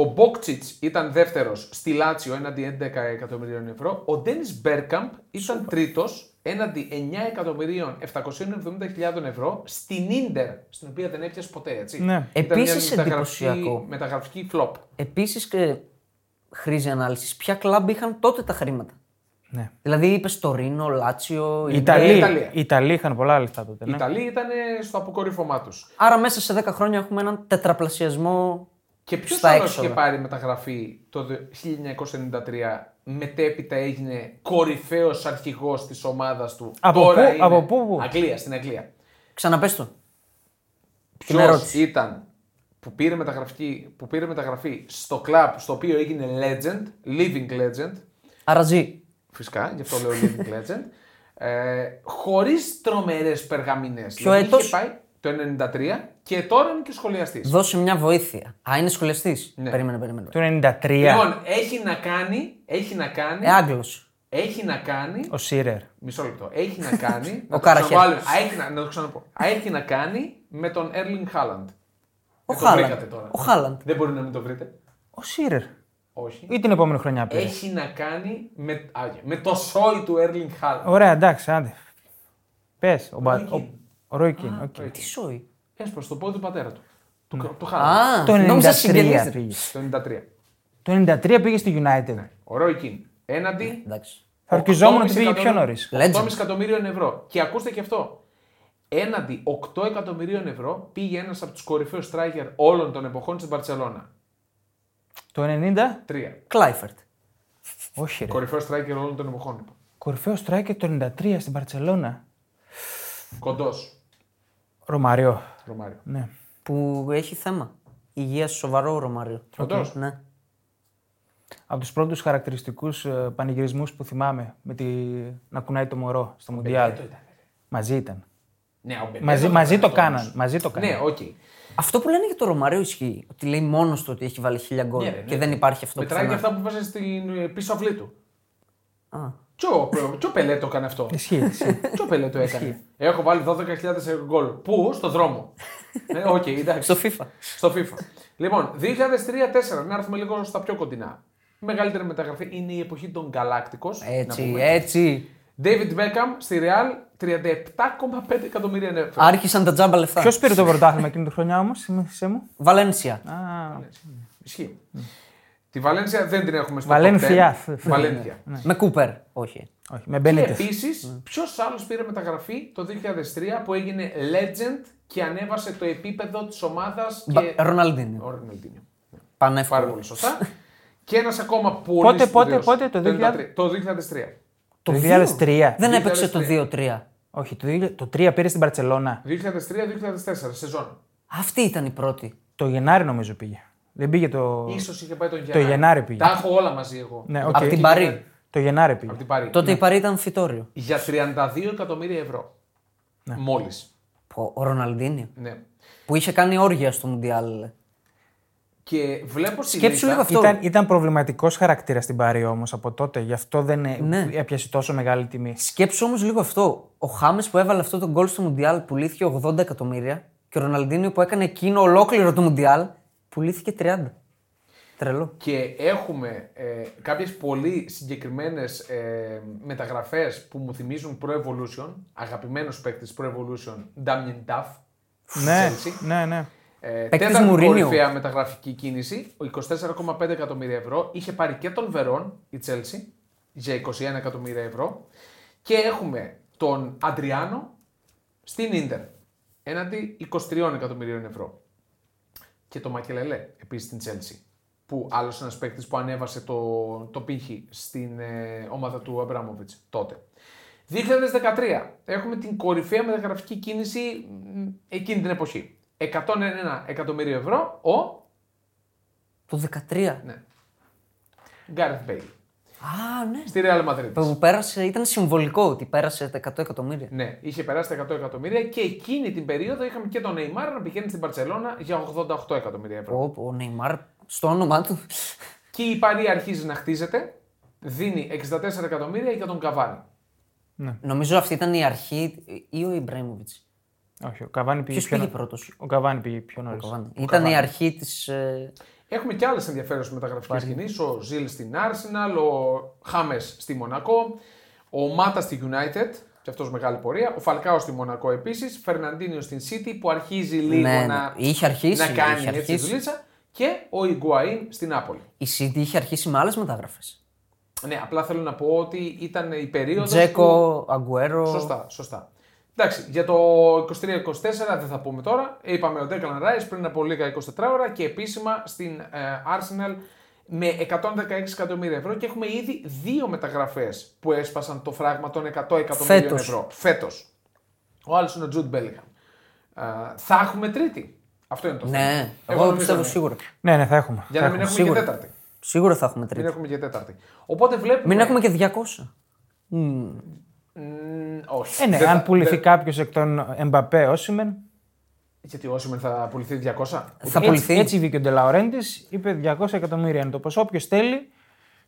Ο Μπόκτσιτς ήταν δεύτερος στη Λάτσιο έναντι 11 εκατομμυρίων ευρώ. Ο Ντένις Μπέρκαμπ ήταν τρίτος έναντι 9 εκατομμυρίων 770.000 ευρώ στην ντερ, στην οποία δεν έπιασε ποτέ έτσι. Ναι. Ήταν μια Επίσης μεταγραφική- εντυπωσιακό. Μεταγραφική flop. Επίσης και χρήζει ανάλυσης. Ποια κλαμπ είχαν τότε τα χρήματα; Ναι. Δηλαδή είπες το Ρήνο, Λάτσιο. Οι η- Ιταλοί, Ιταλία. οι Ιταλοί είχαν πολλά λεφτά τότε. Οι Ναι. Ιταλοί ήταν στο αποκορύφωμά τους. Άρα μέσα σε 10 χρόνια έχουμε έναν τετραπλασιασμό Και ποιος στα άλλος έξοδα. είχε πάρει μεταγραφή το 1993, μετέπειτα έγινε κορυφαίος αρχηγός της ομάδας του. Από Τώρα πού, είναι από πού, πού; Αγγλία, στην Αγγλία. Ξαναπες το. Την Ποιο ερώτηση. ήταν που πήρε, μεταγραφή, που πήρε μεταγραφή στο κλαμπ στο οποίο έγινε legend, living legend, Αραζή. φυσικά, γι' αυτό λέω living legend, ε, χωρίς τρομερές περγαμηνές. Ποιο έτος; Είχε πάει το 93 και τώρα είναι και σχολιαστής. Δώσε μια βοήθεια. Α, είναι σχολιαστής. Ναι. Περίμενε, περίμενε. Το 93 Λοιπόν, έχει να κάνει, έχει να κάνει, Ε, Άγγλος. έχει να κάνει, ο Σίρερ. μισό λεπτό, έχει να κάνει, να, το Κάραχερ. ξαναβάλω, α, έχει να, να το ξαναπώ, Α, έχει να κάνει με τον Erling Haaland. Ο Δεν το Χάλαντ. βρήκατε τώρα. Ο Χάλαντ. Δεν μπορεί να μην το βρείτε. Ο Σίρερ. Όχι. Ή την επόμενη χρονιά πήρε. Έχει να κάνει με, α, με το σόι του Erling Haaland. Ωραία, εντάξει, άντε. Πες. Ο, Μπα- Roy ο, ο Roy Keane, OK. Τι σόι. Έσπασε το πόδι του πατέρα του. Του, του Haaland. Α, Το νόμιζα 93 συγγενείς. πήγες. Το 93. Το 93 πήγες στη United. Ο Roy Keane. Έναντι. Εντάξει. Θα ορκιζόμουν 8,5 ότι πήγε πιο νωρίς. Legend. 8,5 εκατομμύριων ευρώ. Και ακούστε και αυτό. Έναντι 8 εκατομμυρίων ευρώ πήγε ένας από τους κορυφαίους striker όλων των εποχών της Μπαρσελόνα. Το 90. Τρία. Κλάιφερτ. Όχι, ρε. Κορυφαίο striker όλων των εποχών. είπα. Κορυφαίο striker το 93 στην Μπαρσελόνα. Κοντός. Ρομάριο. Ρομάριο. Ναι. Που έχει θέμα. Υγεία σοβαρό ο Ρομάριο. Κοντός. Ναι. Από τους πρώτους χαρακτηριστικούς πανηγυρισμούς που θυμάμαι με τη... να κουνάει το μωρό στο Μουντιάλ. Μπεμπέτο ήταν. Μαζί ήταν. Ναι, ο Μπεμπέτο Μαζί, το μαζί έκανε το αυτό κάναν. όμως. Μαζί το κάναν. Ναι, οκ. Αυτό που λένε για το Ρωμάριο ισχύει. Ότι λέει μόνος του ότι έχει βάλει χίλια γκολ. Ναι, ρε, ναι. Και δεν υπάρχει αυτό Μετράει και πουθενά. αυτά που βάζει στην ε, πίσω αυλή του. Α. Τι ο, τι ο Πελέ το έκανε αυτό. Ισχύει. ισχύει. Τι ο Πελέ το έκανε. Έχω βάλει 12.000 γκολ. Πού; Στο δρόμο. Ε, Οκ, εντάξει. Στο FIFA. Στο FIFA. Λοιπόν, 2003-2004, να έρθουμε λίγο στα πιο κοντινά. Η μεγαλύτερη μεταγραφή είναι η εποχή των Galacticos. Έτσι, έτσι. David Beckham στη Real 37,5 εκατομμύρια ευρώ. Άρχισαν τα τζάμπα λεφτά. Ποιος πήρε το πρωτάθλημα εκείνη τη χρονιά όμως, θυμήθησέ μου; Βαλένσια. Α, Ισχύει. Τη Βαλένσια δεν την έχουμε στο Βαλένθια. top 10. Βαλένθια. Με Κούπερ. Όχι. όχι, με Και Μπενίτε. επίσης, ποιος άλλος πήρε μεταγραφή το 2003 που έγινε legend και ανέβασε το επίπεδο της ομάδας. Μπα- Και... Ροναλντίνιο. Ο Ροναλντίνιο. Πάρα Πανεύκολο. πολύ σωστά. και ένας ακόμα πολύ Πότε, σπουδαίος. πότε, πότε, το 93. Το 2003. Το 2. 2003. Δεν έπαιξε 2003. το 2-3. Όχι, το, 2000 το 3 πήρε στην Μπαρσελόνα. 2003-2004 σεζόν. Αυτή ήταν η πρώτη. Το Γενάρη νομίζω πήγε. Δεν πήγε το. Ίσως είχε πάει τον Το Γενάρη. Γενάρη πήγε. Τα έχω όλα μαζί εγώ. Ναι, οκ. Απ' την Παρί. Το Γενάρη πήγε. Από την Παρί. Τότε η Παρί ήταν φυτόριο. Για 32 εκατομμύρια ευρώ. Ναι. Μόλις. Πω, Ο Ροναλντίνιο. Ναι. Που είχε κάνει όργια στο Μουντιάλ. Και βλέπω στη Σκέψου λίστα- λίγο αυτό. Ήταν, ήταν προβληματικός χαρακτήρας στην Πάρη όμως από τότε. Γι' αυτό δεν ε, Ναι. έπιασε τόσο μεγάλη τιμή. Σκέψου όμως λίγο αυτό. Ο Χάμες που έβαλε αυτό το γκολ στο Μουντιάλ πουλήθηκε 80 εκατομμύρια και ο Ροναλντίνιο που έκανε εκείνο ολόκληρο το Μουντιάλ πουλήθηκε 30. Τρελό. Και έχουμε ε, κάποιες πολύ συγκεκριμένες ε, μεταγραφές που μου θυμίζουν Pro Evolution, αγαπημένος παίκτης Pro Evolution, Damien Duff, ναι, Chelsea. ναι, ναι. Ε, Παίκτης τέταρτη Μουρίνιο. κορυφαία μεταγραφική κίνηση, ο 24,5 εκατομμύρια ευρώ. Είχε πάρει και τον Βερόν, η Chelsea, για 21 εκατομμύρια ευρώ. Και έχουμε τον Αντριάνο στην Ίντερ, έναντι 23 εκατομμυρίων ευρώ. Και το Μακελελέ, επίσης στην Chelsea, που άλλος ένας παίκτης που ανέβασε το, το πύχη στην ε, ομάδα του Αμπράμοβιτ τότε. 2013 έχουμε την κορυφαία μεταγραφική κίνηση μ, εκείνη την εποχή. 101 εκατομμύριο ευρώ ο Το 13. ναι, Γκάρεθ Μπέιλ Α, ναι. στη Real Madrid. Που πέρασε, ήταν συμβολικό ότι πέρασε τα 100 εκατομμύρια. Ναι, είχε περάσει τα 100 εκατομμύρια και εκείνη την περίοδο είχαμε και τον Neymar να πηγαίνει στην Παρσελώνα για 88 εκατομμύρια ευρώ. Ο, ο Νεϊμάρ στο όνομά του. Και η Παρή αρχίζει να χτίζεται, δίνει 64 εκατομμύρια για τον Καβάνη. Νομίζω αυτή ήταν η αρχή ή ο Ιμπραήμοβιτ. Όχι, ο Καβάνη πήγε Ποιος πιο πήγε νο- πρώτος; Ο Καβάνη πήγε πιο νωρίς. Ήταν η αρχή της. Ε... Έχουμε και άλλες ενδιαφέρουσες μεταγραφικές κινήσεις. Ο Ζιλ στην Arsenal, ο Χάμες στη Μονακό, ο Μάτα στη United, και αυτός μεγάλη πορεία. Ο Φαλκάο στη Μονακό επίσης. Φερναντίνιος στην City που αρχίζει λίγο Ναι, ναι. να, Είχε αρχίσει, να κάνει είχε έτσι αρχίσει. δουλίτσα. Και ο Ιγκουαΐν στην Νάπολη. Η City είχε αρχίσει με άλλες μεταγραφές. Ναι, απλά θέλω να πω ότι ήταν η περίοδος. Τζέκο, Αγκουέρο. Σωστά, σωστά. Εντάξει, για το 23-24 δεν θα πούμε τώρα. Είπαμε ο Declan Rice πριν από λίγα 24 ώρα και επίσημα στην ε, Arsenal με 116 εκατομμύρια ευρώ και έχουμε ήδη δύο μεταγραφές που έσπασαν το φράγμα των 100 εκατομμύριων Φέτος. ευρώ. Φέτος. Ο άλλος είναι ο Jude Bellingham. Ε, θα έχουμε τρίτη. Αυτό είναι το θέμα. Ναι, εγώ, νομίζω πιστεύω ναι. σίγουρα. Ναι, ναι, θα έχουμε. Για Θα να μην έχουμε. έχουμε σίγουρα. και τέταρτη. Σίγουρα θα έχουμε Μην τρίτη. έχουμε και τέταρτη. Οπότε βλέπουμε. Μην έχουμε και 200. Μ, όχι. Ε, ναι, Δεν αν θα- πουληθεί δεν- κάποιος εκ των Εμπαπέ, Όσιμεν. Γιατί ο Όσιμεν θα πουληθεί 200. Θα έτσι, πουληθεί. έτσι βγήκε ο Ντελαουρέντη, είπε 200 εκατομμύρια είναι το ποσό. Όποιος θέλει.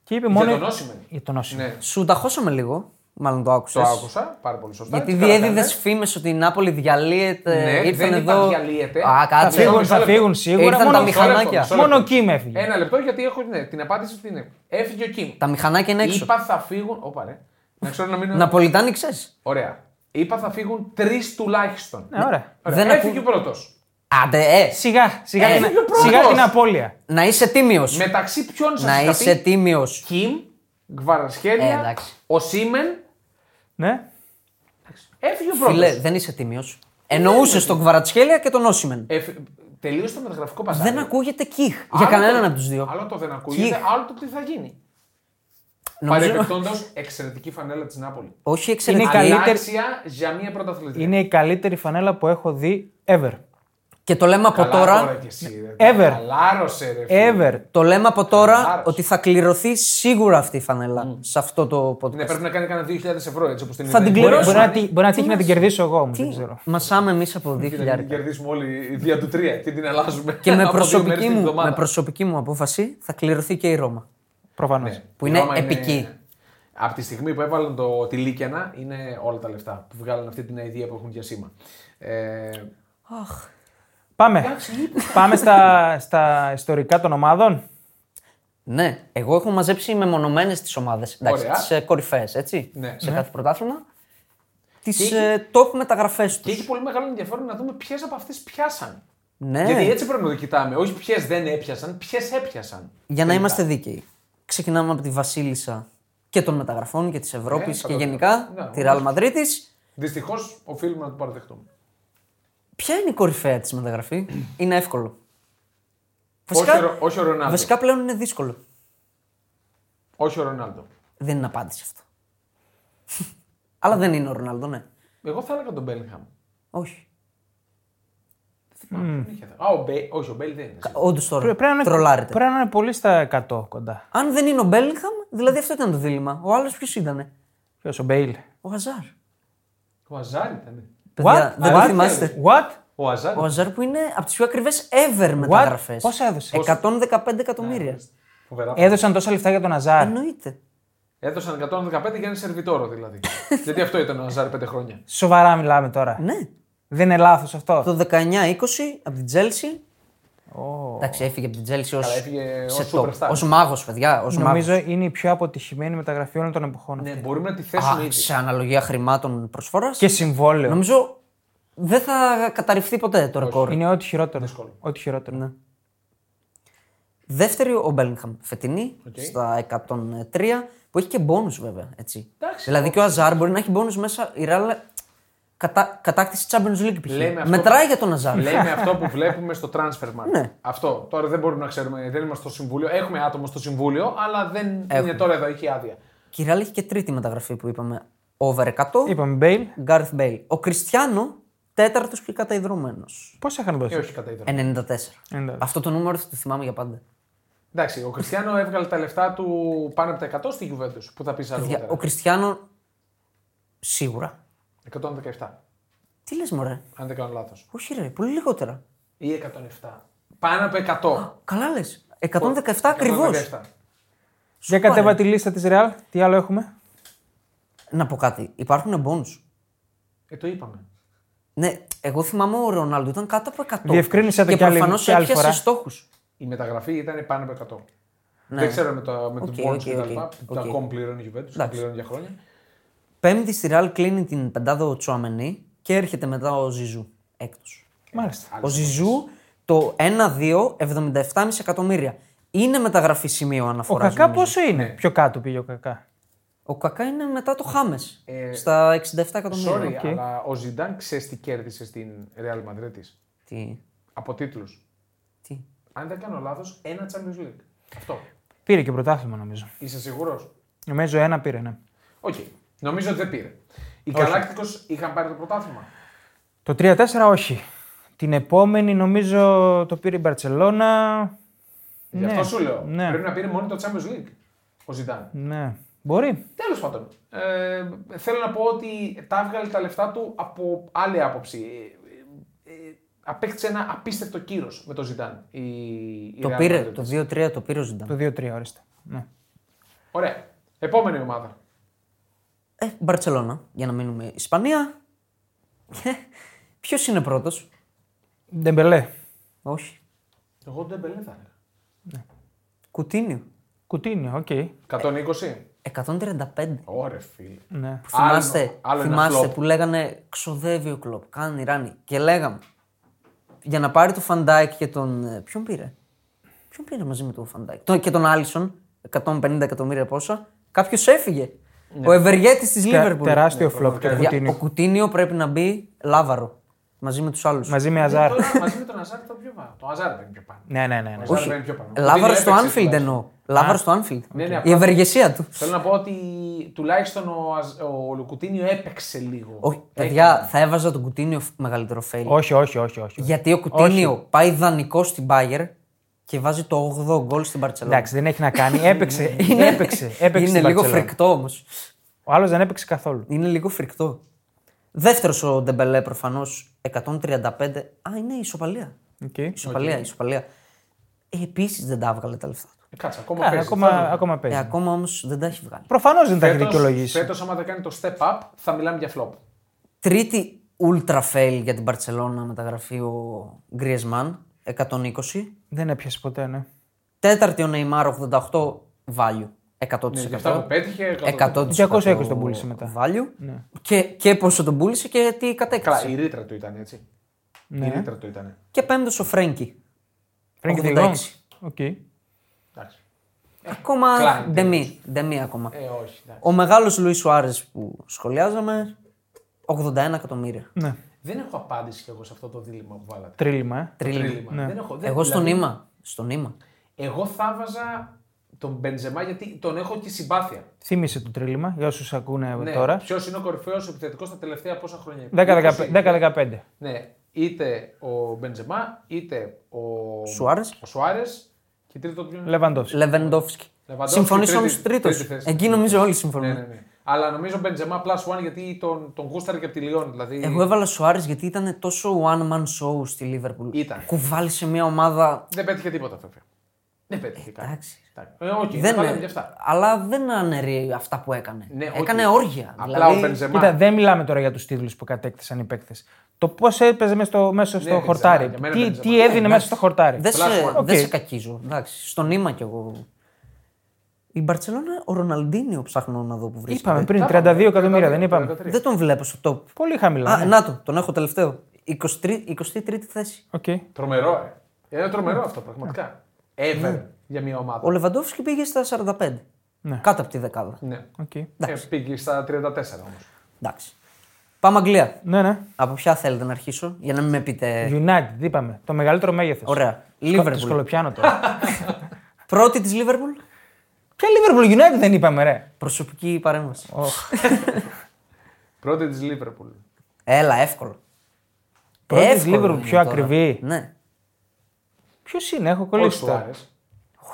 Και είπε Για μόνο. τον Όσιμεν. Για τον Όσιμεν. Ναι, Σου τα χώσαμε λίγο. Μάλλον το άκουσες. το άκουσα. Πάρα πολύ σωστά. Γιατί Τι καλά διέδιδες κάνετε. φήμες ότι η Νάπολη διαλύεται. Ναι, ήρθαν δεν είπα εδώ. διαλύεται. Α, Θα κάτσε. φύγουν, μισό θα λεπτό. φύγουν σίγουρα. Ήρθαν μόνο τα Μισό λεπτό, μηχανάκια. μισό Μόνο ο λεπτό. Κιμ έφυγε. Ένα λεπτό γιατί έχω ναι, την απάντηση αυτή είναι. Έφυγε ο Κιμ. Τα μηχανάκια είναι έξω. Είπα θα φύγουν. Όπα ρε. Να ξέρω να μην. Ναπολιτάνοι ξέρεις. Ωραία. Είπα θα φύγουν τρεις τουλάχιστον. Ναι, ωραία. Δεν Έφυγε ακού- ο πρώτος. Άντε, ε, Σιγά, σιγά, Ε, την, έφυγε ο πρώτος. σιγά την απώλεια. να είσαι τίμιος. Μεταξύ ποιον σας Να είχα είσαι πει; τίμιος. Κιμ, Ε, Γκβαρασχέλια, εντάξει. ο Σίμεν. Ναι. Έφυγε ο πρώτος. Φιλέ, δεν είσαι τίμιος. Εννοούσε τον Κβαρατσχέλια και τον Όσιμεν. Τελείωσε το μεταγραφικό παζάρι. Δεν ακούγεται κιχ για Άλλο κανέναν το- από τους δύο. Άλλο το δεν ακούγεται, Κιχ. άλλο το τι θα γίνει. Νομίζω... Παρεμπιπτόντω, εξαιρετική φανέλα της Νάπολη. Όχι εξαιρετική. Είναι καλύτερη- Ανάξια για μία πρωταθλητή. Είναι η καλύτερη φανέλα που έχω δει ever. Και το λέμε από τώρα, κι εσύ, ρε. Ever. Χαλάρωσε, ρε. φίλε. Ever. το λέμε από τώρα Χαλάρωσε. ότι θα κληρωθεί σίγουρα αυτή η φανέλα σε αυτό το podcast. Ναι, πρέπει να κάνει κανένα 2.000 ευρώ έτσι όπως την Θα την είδα. Μπορεί, Πληρώσουμε. μπορεί να, τη- μπορεί να τύχει να την κερδίσω εγώ όμω. Τι, Δεν ξέρω. Μασάμε εμείς από 2.000. Και να την κερδίσουμε όλοι δια του 3 και την αλλάζουμε. Και με από δύο μέρες προσωπική, την μου, εβδομάδα. με προσωπική μου απόφαση θα κληρωθεί και η Ρώμα. Προφανώς. Ναι. που Η είναι Ρώμα επική. Από τη στιγμή που έβαλαν το, τη Λίκαινα είναι όλα τα λεφτά που βγάλαν αυτή την ιδέα που έχουν για σήμα. Ε, Πάμε. Πάμε στα, στα ιστορικά των ομάδων. Ναι, εγώ έχω μαζέψει μεμονωμένες τις ομάδες. Ωραία. Τις ε, κορυφαίες, έτσι. Ναι. Σε κάθε πρωτάθλημα. Τις Και έχει- ε, top μεταγραφές του. και έχει πολύ μεγάλο ενδιαφέρον να δούμε ποιες από αυτές πιάσαν. Ναι, Γιατί έτσι πρέπει να το κοιτάμε. Όχι ποιες δεν έπιασαν, ποιες έπιασαν. για να Τελικά. είμαστε δίκαιοι. Ξεκινάμε από τη Βασίλισσα και των μεταγραφών και της Ευρώπης Ναι, και κατά γενικά ναι, τη όμως. Real Madrid. Δυστυχώς οφείλουμε να το παραδεχτούμε. Ποια είναι η κορυφαία της μεταγραφή, Είναι εύκολο. Όχι, ο Ρο- όχι ο Ρονάλντο. βασικά πλέον είναι δύσκολο. Όχι ο Ρονάλντο. Δεν είναι απάντηση αυτό. Αλλά δεν είναι ο Ρονάλντο, ναι. Εγώ θα έλεγα τον Μπέλιγχαμ. Όχι. Δεν είχε θέμα. Α, ο Μπέ... Όχι, ο Μπέλ δεν είναι. Όντως τώρα. Πρέ- Πρέπει να, είναι, τρολάρετε. πρέπει να είναι πολύ στα 100 κοντά. Αν δεν είναι ο Μπέλιγχαμ, δηλαδή αυτό ήταν το δίλημμα. Ο άλλος ποιος ήταν. Ποιος ο Μπέιλ. Ο Αζάρ. Ο Αζάρ ήταν. Παιδιά, δεν το What? θυμάστε; What? Ο Αζάρ. Ο Αζάρ που είναι από τις πιο ακριβές ever μεταγραφές. Πόσα έδωσε; 115 εκατομμύρια. Φοβερά. Έδωσαν τόσα λεφτά για τον Αζάρ. Εννοείται. Έδωσαν 115 για ένα σερβιτόρο δηλαδή. Γιατί αυτό ήταν ο Αζάρ 5 χρόνια. Σοβαρά μιλάμε τώρα. Ναι. Δεν είναι λάθος αυτό. Το 19-20 από την Τσέλσι. Εντάξει, έφυγε από την Τσέλσι ω. Καλά, έφυγε ως superstar. Ω μάγος, παιδιά. Ως Νομίζω μάγος. είναι η πιο αποτυχημένη μεταγραφή όλων των εποχών. Ναι, αυτή. μπορούμε να τη θέσουμε Α, ήδη. σε αναλογία χρημάτων προσφοράς. Και συμβόλαιο. Νομίζω δεν θα καταρριφθεί ποτέ το ρεκόρ. Είναι ό,τι χειρότερο. Ό,τι χειρότερο. Ναι. Δεύτερη ο Μπέλιγχαμ φετινή στα 103 που έχει και μπόνους βέβαια. Έτσι. Εντάξει, δηλαδή και ο Αζάρ μπορεί να έχει μπόνους μέσα. Η Real κατά, κατάκτηση Champions League π.χ. Λέμε αυτό Μετράει που- για τον Αζάρ. Λέμε αυτό που βλέπουμε στο transfer market. Ναι. Αυτό. Τώρα δεν μπορούμε να ξέρουμε, δεν είμαστε στο συμβούλιο. Έχουμε άτομο στο συμβούλιο, αλλά δεν είναι τώρα εδώ, έχει άδεια. Και η Real έχει και τρίτη μεταγραφή που είπαμε. Over 100. Είπαμε Μπέιλ. Gareth Bale. Ο Κριστιανό τέταρτος και καταϊδρωμένο. Πώς είχαν Και δώσει. όχι κατά ίδιο. 94. 94. Αυτό το νούμερο θα το θυμάμαι για πάντα. Εντάξει, ο Κριστιανό έβγαλε τα λεφτά του πάνω από τα 100 στη Juventus. Που θα πεις Παιδιά, αργότερα. Ο Κριστιανό σίγουρα. 117. Τι λες, Μωρέ; Αν δεν κάνω λάθος. Όχι, ρε, πολύ λιγότερα. Ή 107. Πάνω από 100. Καλά λες. 117 ακριβώς. 117. Για κατέβα τη λίστα της Ρεάλ. Τι άλλο έχουμε; Να πω κάτι. Υπάρχουν μπόνους. Ε, το είπαμε. Ναι, εγώ θυμάμαι ο Ρονάλντο ήταν κάτω από 100. Διευκρίνησε το και κι άλλη- προφανώς κι άλλη φορά. έπιασε στόχους. Η μεταγραφή ήταν πάνω από 100. Ναι. Δεν ξέρω με το, με Οκ, το bonus οκ, και τα οκ, λοιπά. οκ. Το ακόμη πληρώνει η Juventus, το Εντάξει. πληρώνει για χρόνια. Πέμπτη στη Ρεάλ κλείνει την πεντάδα ο Τσουαμενί και έρχεται μετά ο Ζιζού. Έκτος. Μάλιστα. Ο Ζιζού το 1-2, 77,5 εκατομμύρια. Είναι μεταγραφή σημείο Ο αναφοράς. Κακά πόσο είναι; Πιο κάτω πήγε ο Κακά. Ο Κακά είναι μετά το Χάμες. Ε, στα 67 εκατομμύρια. Sorry, οκ. αλλά ο Ζιντάν ξέρεις τι κέρδισε στην Real Madrid Τι, από τίτλους. τι; Αν δεν κάνω λάθος, ένα Champions League. Αυτό. Πήρε και πρωτάθλημα νομίζω. Είσαι σίγουρος; Νομίζω ένα πήρε, ναι. Οκ. Νομίζω ότι δεν πήρε. Οι Galacticos είχαν πάρει το πρωτάθλημα. Το 3-4 όχι. Την επόμενη νομίζω το πήρε η Μπαρσελόνα. Γι' αυτό σου λέω. Ναι. Πρέπει να πήρε μόνο το Champions League. Ο Ζιντάν. Ναι. Μπορεί. Τέλος πάντων. Ε, θέλω να πω ότι τα έβγαλε τα λεφτά του από άλλη άποψη. Ε, ε, ε, απέκτησε ένα απίστευτο κύρος με τον Ζιντάν. Η, η Το Real πήρε, Madrid. το 2-3 το πήρε ο Ζιντάν. Το 2-3 ορίστε. Ναι. Ωραία. Επόμενη ομάδα. Ε, Μπαρσελόνα, για να μείνουμε Ισπανία. Ποιος είναι πρώτος, Ντεμπελέ. Όχι. Εγώ δεν μπελέ θα έλεγα. Κουτίνιο. Κουτίνιο, οκ. 120. 135. Ωραία, φίλε. Ναι. Που θυμάστε, Άλλο- άλλο ένα θυμάστε φλοπ. που λέγανε ξοδεύει ο κλοπ, κάνει ράνι. Και λέγαμε για να πάρει το Φαντάικ και τον. ε, Ποιον πήρε; Ποιον πήρε μαζί με τον Φαν Ντάικ; Τον, και τον Άλισον, 150 εκατομμύρια πόσα. Κάποιος έφυγε. Ο ευεργέτης της Τε- Λίβερπουλ. τεράστιο φλοπ το Ο Κουτίνιο. Κουτίνιο πρέπει να μπει λάβαρο. Μαζί με τους άλλους. Μαζί με Αζάρ. Τώρα μαζί με τον Αζάρ ήταν πιο πάνω. Το Αζάρ ήταν πιο πάνω. Ναι, ναι, ναι. ναι. Αζάρ Όχι. ήταν πιο πάνω. Λάβαρο Κουτίνιο στο έπαιξε Anfield τουλάχιστον. εννοώ. Λάβαρο στο Anfield. Ναι, ναι, Η απλά- ευεργεσία τους. Θέλω να πω ότι τουλάχιστον ο, Αζ- ο Κουτίνιο έπαιξε λίγο. Όχι, παιδιά, θα έβαζα τον Κουτίνιο μεγαλύτερο fail. Όχι, όχι, όχι. όχι. Γιατί ο Κουτίνιο πάει δανεικό στην Bayern και βάζει το 8ο γκολ στην Μπαρσελόνα. Εντάξει, δεν έχει να κάνει. Έπαιξε. έπαιξε. έπαιξε είναι στην λίγο Barcelona. φρικτό όμως. Ο άλλος δεν έπαιξε καθόλου. Είναι λίγο φρικτό. Δεύτερος ο Ντεμπελέ προφανώς 135. Α, είναι η ισοπαλία. Οκ. Ισοπαλία, ισοπαλία. Ε, Επίσης δεν τα έβγαλε τα λεφτά του. Ε, Κάτσε, ακόμα Καλά, παίζει. ακόμα, ακόμα Ε, παίζει. ακόμα όμως δεν τα έχει βγάλει. Προφανώς δεν τα έχει δικαιολογήσει. Φέτος, άμα δεν κάνει το step up, θα μιλάμε για flop. Τρίτη ultra fail για την Μπαρσελόνα μεταγραφή ο Γκριεσμάν 120. Δεν έπιασε ποτέ, ναι. Τέταρτη ο Νεϊμάρ 88 value. 100%. Ναι, για αυτά που πέτυχε. 100% 220 τον πούλησε μετά. Value. Και, και πόσο τον πούλησε και τι κατέκτησε. Καλά, η ρήτρα του ήταν έτσι. Ναι. Η ρήτρα του ήταν. Και πέμπτος ο Φρέγκι. Φρέγκι 86. Ντεγιόνγκ. Οκ. Εντάξει. Ακόμα Klein, ντεμή. Ντεμή ακόμα. Ε, όχι. εντάξει. Ο μεγάλος Λουίς Σουάρες που σχολιάζαμε 81 εκατομμύρια. Ναι. Δεν έχω απάντηση κι εγώ σε αυτό το δίλημα που βάλατε. Τρίλημα, ε. Τρίλημα. Τρίλημα. Δεν έχω, δεν, Εγώ στον δηλαδή, Νήμα. Στον Νήμα. Εγώ θα βάζα τον Μπενζεμά γιατί τον έχω και συμπάθεια. Θύμησε το τρίλημα για όσους ακούνε Ναι, τώρα. Ποιος είναι ο κορυφαίος επιθετικός τα τελευταία πόσα χρόνια; 10-15. Ναι, είτε ο Μπενζεμά, είτε ο Σουάρες. ο Σουάρες και τρίτο ποιο είναι; Λεβαντόφσκι. Λεβεντόφσκι. Λεβαντόφσκι, Συμφωνεί τρίτη- όμω τρίτος. τρίτη θέση. Εκεί νομίζω όλοι συμφωνούν. Ναι, ναι, ναι. Αλλά νομίζω Μπενζεμά plus one γιατί τον, τον γούσταρε και από τη Λιόν. Δηλαδή... Εγώ έβαλα Σουάρες γιατί ήταν τόσο one man show στη Λίβερπουλ. Ήταν. Κουβάλησε μια ομάδα. Δεν πέτυχε τίποτα βέβαια. Δεν πέτυχε κάτι. Εντάξει. Ε, οκ, Δεν δεν και αυτά. Αλλά δεν αναιρεί αυτά που έκανε. Ναι, οκ. έκανε όργια. Απλά δηλαδή, ο Μπενζεμά. Κοίτα, δεν μιλάμε τώρα για τους τίτλους που κατέκτησαν οι παίκτες. Το πώς έπαιζε μέσα στο, μέσα στο Μπενζεμά, χορτάρι. για μένα Τι, Μπενζεμά. τι έδινε μέσα στο χορτάρι. Δεν σε, Plus one. δεν Οκ. σε κακίζω. Εντάξει, στο νήμα κι εγώ. Η Μπαρσελόνα, ο Ροναλντίνιο ψάχνω να δω που βρίσκεται. Είπαμε πριν, Τα 32 είπαμε, εκατομμύρια, 33, δεν είπαμε. 33. Δεν τον βλέπω στο top. Πολύ χαμηλά. Α, ναι. να το, τον έχω τελευταίο. 23, 23η θέση. Οκ. Τρομερό, ε. Είναι τρομερό αυτό πραγματικά. Ever για μια ομάδα. Ο Λεβαντόφσκι πήγε στα 45. Ναι. Κάτω από τη δεκάδα. Ναι. Οκ. Ε, πήγε στα 34 όμως. Εντάξει. Πάμε Αγγλία. Ναι, ναι. Από ποια θέλετε να αρχίσω, για να μην με πείτε. United, είπαμε. Το μεγαλύτερο μέγεθος. Ωραία. Το Liverpool. σκολοπιάνω τώρα. Πρώτη της Λίβερπουλ. Ποια Liverpool United δεν είπαμε, ρε; Προσωπική παρέμβαση. Πρώτη της Λίβερπουλ. Έλα, εύκολο. Πρώτη της εύκολο Liverpool, είναι πιο τώρα. ακριβή. Ναι. Ποιος είναι, έχω Όχι κολλήσει τώρα. Σουάρε.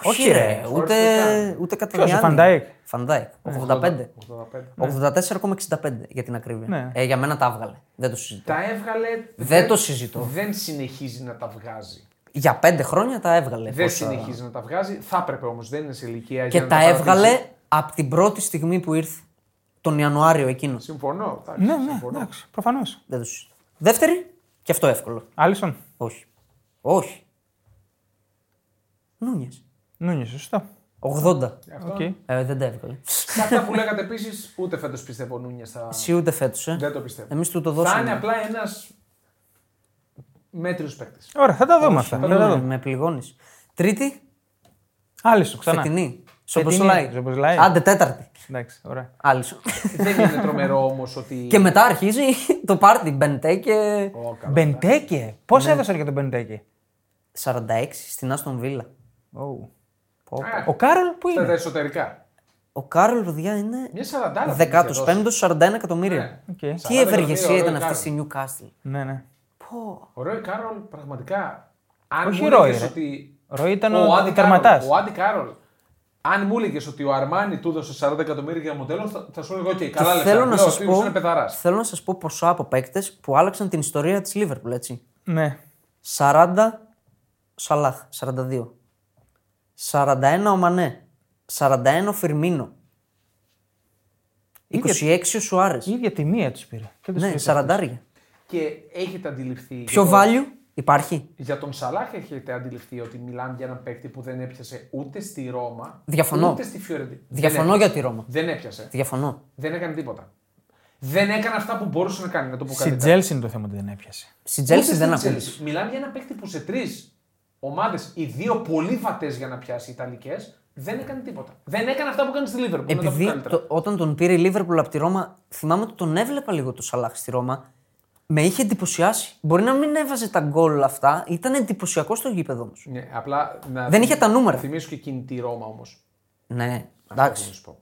Όχι, ρε. Ούτε, φορές ούτε κατά Ποιος, ο διάνοια. Φαν Ντάικ; Φαν Ντάικ. 85. 84,65 για την ακρίβεια. Ναι. Ε, για μένα τα έβγαλε. Δεν το συζητώ. Τα έβγαλε. Δεν το συζητώ. Δεν συνεχίζει να τα βγάζει. Για πέντε χρόνια τα έβγαλε. Δεν πόσα- συνεχίζει να τα βγάζει. Θα έπρεπε όμως, δεν είναι σε ηλικία. Και για να τα παρατήσει. έβγαλε από την πρώτη στιγμή που ήρθε. Τον Ιανουάριο εκείνο. Συμφωνώ. εντάξει, Ναι, ναι, συμφωνώ. εντάξει, προφανώς. Δεν το συζητώ. Δεύτερη, και αυτό εύκολο. Άλισον. Όχι. Όχι. Νούνιεζ. Νούνιεζ, σωστό. 80. Οκ. Ε, δεν τα έβγαλε. Σε αυτά που λέγατε επίσης, ούτε φέτος πιστεύω ο Νούνιεζ θα. Εσύ ούτε φέτος, ε. Δεν το πιστεύω. Εμείς του το Θα είναι δώσαμε. απλά ένας μέτριο παίκτη. Ωραία, θα τα δούμε αυτά. Θα τα Με, δούμε. με πληγώνεις. Τρίτη, Άλισον, ξανά. φετινή. Φετινή, Σομποσλάι. Σομποσλάι. Άντε, τέταρτη. Εντάξει, ωραία. Άλισον. δεν είναι τρομερό όμως ότι. και μετά αρχίζει το πάρτι. Μπεντέκε Ω, καλά. Μπεντέκε. Πώς έδωσαν για τον Μπεντέκε. 46 στην Άστον Βίλα. Oh. Ε, Ο Κάρολ που Στα τα είναι. εσωτερικά. Ο Κάρολ, παιδιά, είναι Μια σαραντάρα. 15ο, 41 εκατομμύρια. Ναι. Οκ. Τι 40 ευεργεσία εκατομμύρια, ήταν ωραίο αυτή στη Νιουκάστλ. Ναι, ναι. Πω. Ο Ρόι Κάρολ πραγματικά. Αν Όχι μου Ρόι, έλεγες ρε. ότι. Ρόι ήταν ο Άντι τερματάς. Κάρολ- Ο Άντι Κάρολ. Αν μου έλεγες ότι ο Αρμάνι του έδωσε 40 εκατομμύρια για μοντέλο, θα, θα σου έλεγα: Οκ, καλά λεφτά. θέλω, να Λέω, σας ο τύπος πω, είναι πεθαράς. θέλω να σας πω ποσά από παίκτες που άλλαξαν την ιστορία της Λίβερπουλ, έτσι. Ναι. 40 Σαλάχ, 42. 41 ο Μανέ. 41 ο Φιρμίνο. 26 ο Σουάρες. Η ίδια τιμή του πήρε. Και τους Ναι, πήρε 40. Και έχετε αντιληφθεί. Ποιο για τον- value υπάρχει; Για τον Σαλάχ έχετε αντιληφθεί ότι μιλάμε για έναν παίκτη που δεν έπιασε ούτε στη Ρώμα Διαφωνώ. ούτε στη Φιωρεντίνα. Διαφωνώ δεν για τη Ρώμα. Δεν έπιασε. Διαφωνώ. Δεν έκανε τίποτα. Δεν έκανε αυτά που μπορούσε να κάνει. Να το πω Στη καλύτερα. Τσέλσι είναι το θέμα ότι δεν έπιασε. Στην Τσέλσι Ούτε δεν στην απείλησε. Chelsea. Μιλάμε για ένα παίκτη που σε τρεις ομάδες, οι δύο πολύ βατές για να πιάσει Ιταλικές, δεν έκανε τίποτα. Δεν έκανε αυτά που έκανε στη Λίβερπουλ. να το πω Επειδή καλύτερα. το, όταν τον πήρε η Λίβερπουλ από τη Ρώμα, θυμάμαι ότι τον έβλεπα λίγο το Σαλάχ στη Ρώμα. Με είχε εντυπωσιάσει. Μπορεί να μην έβαζε τα γκολ αυτά, ήταν εντυπωσιακό στο γήπεδο όμως. Ναι, απλά να Δεν είχε τα νούμερα. Θυμίσω και εκείνη τη Ρώμα όμως. Ναι, Να εντάξει. σου πω.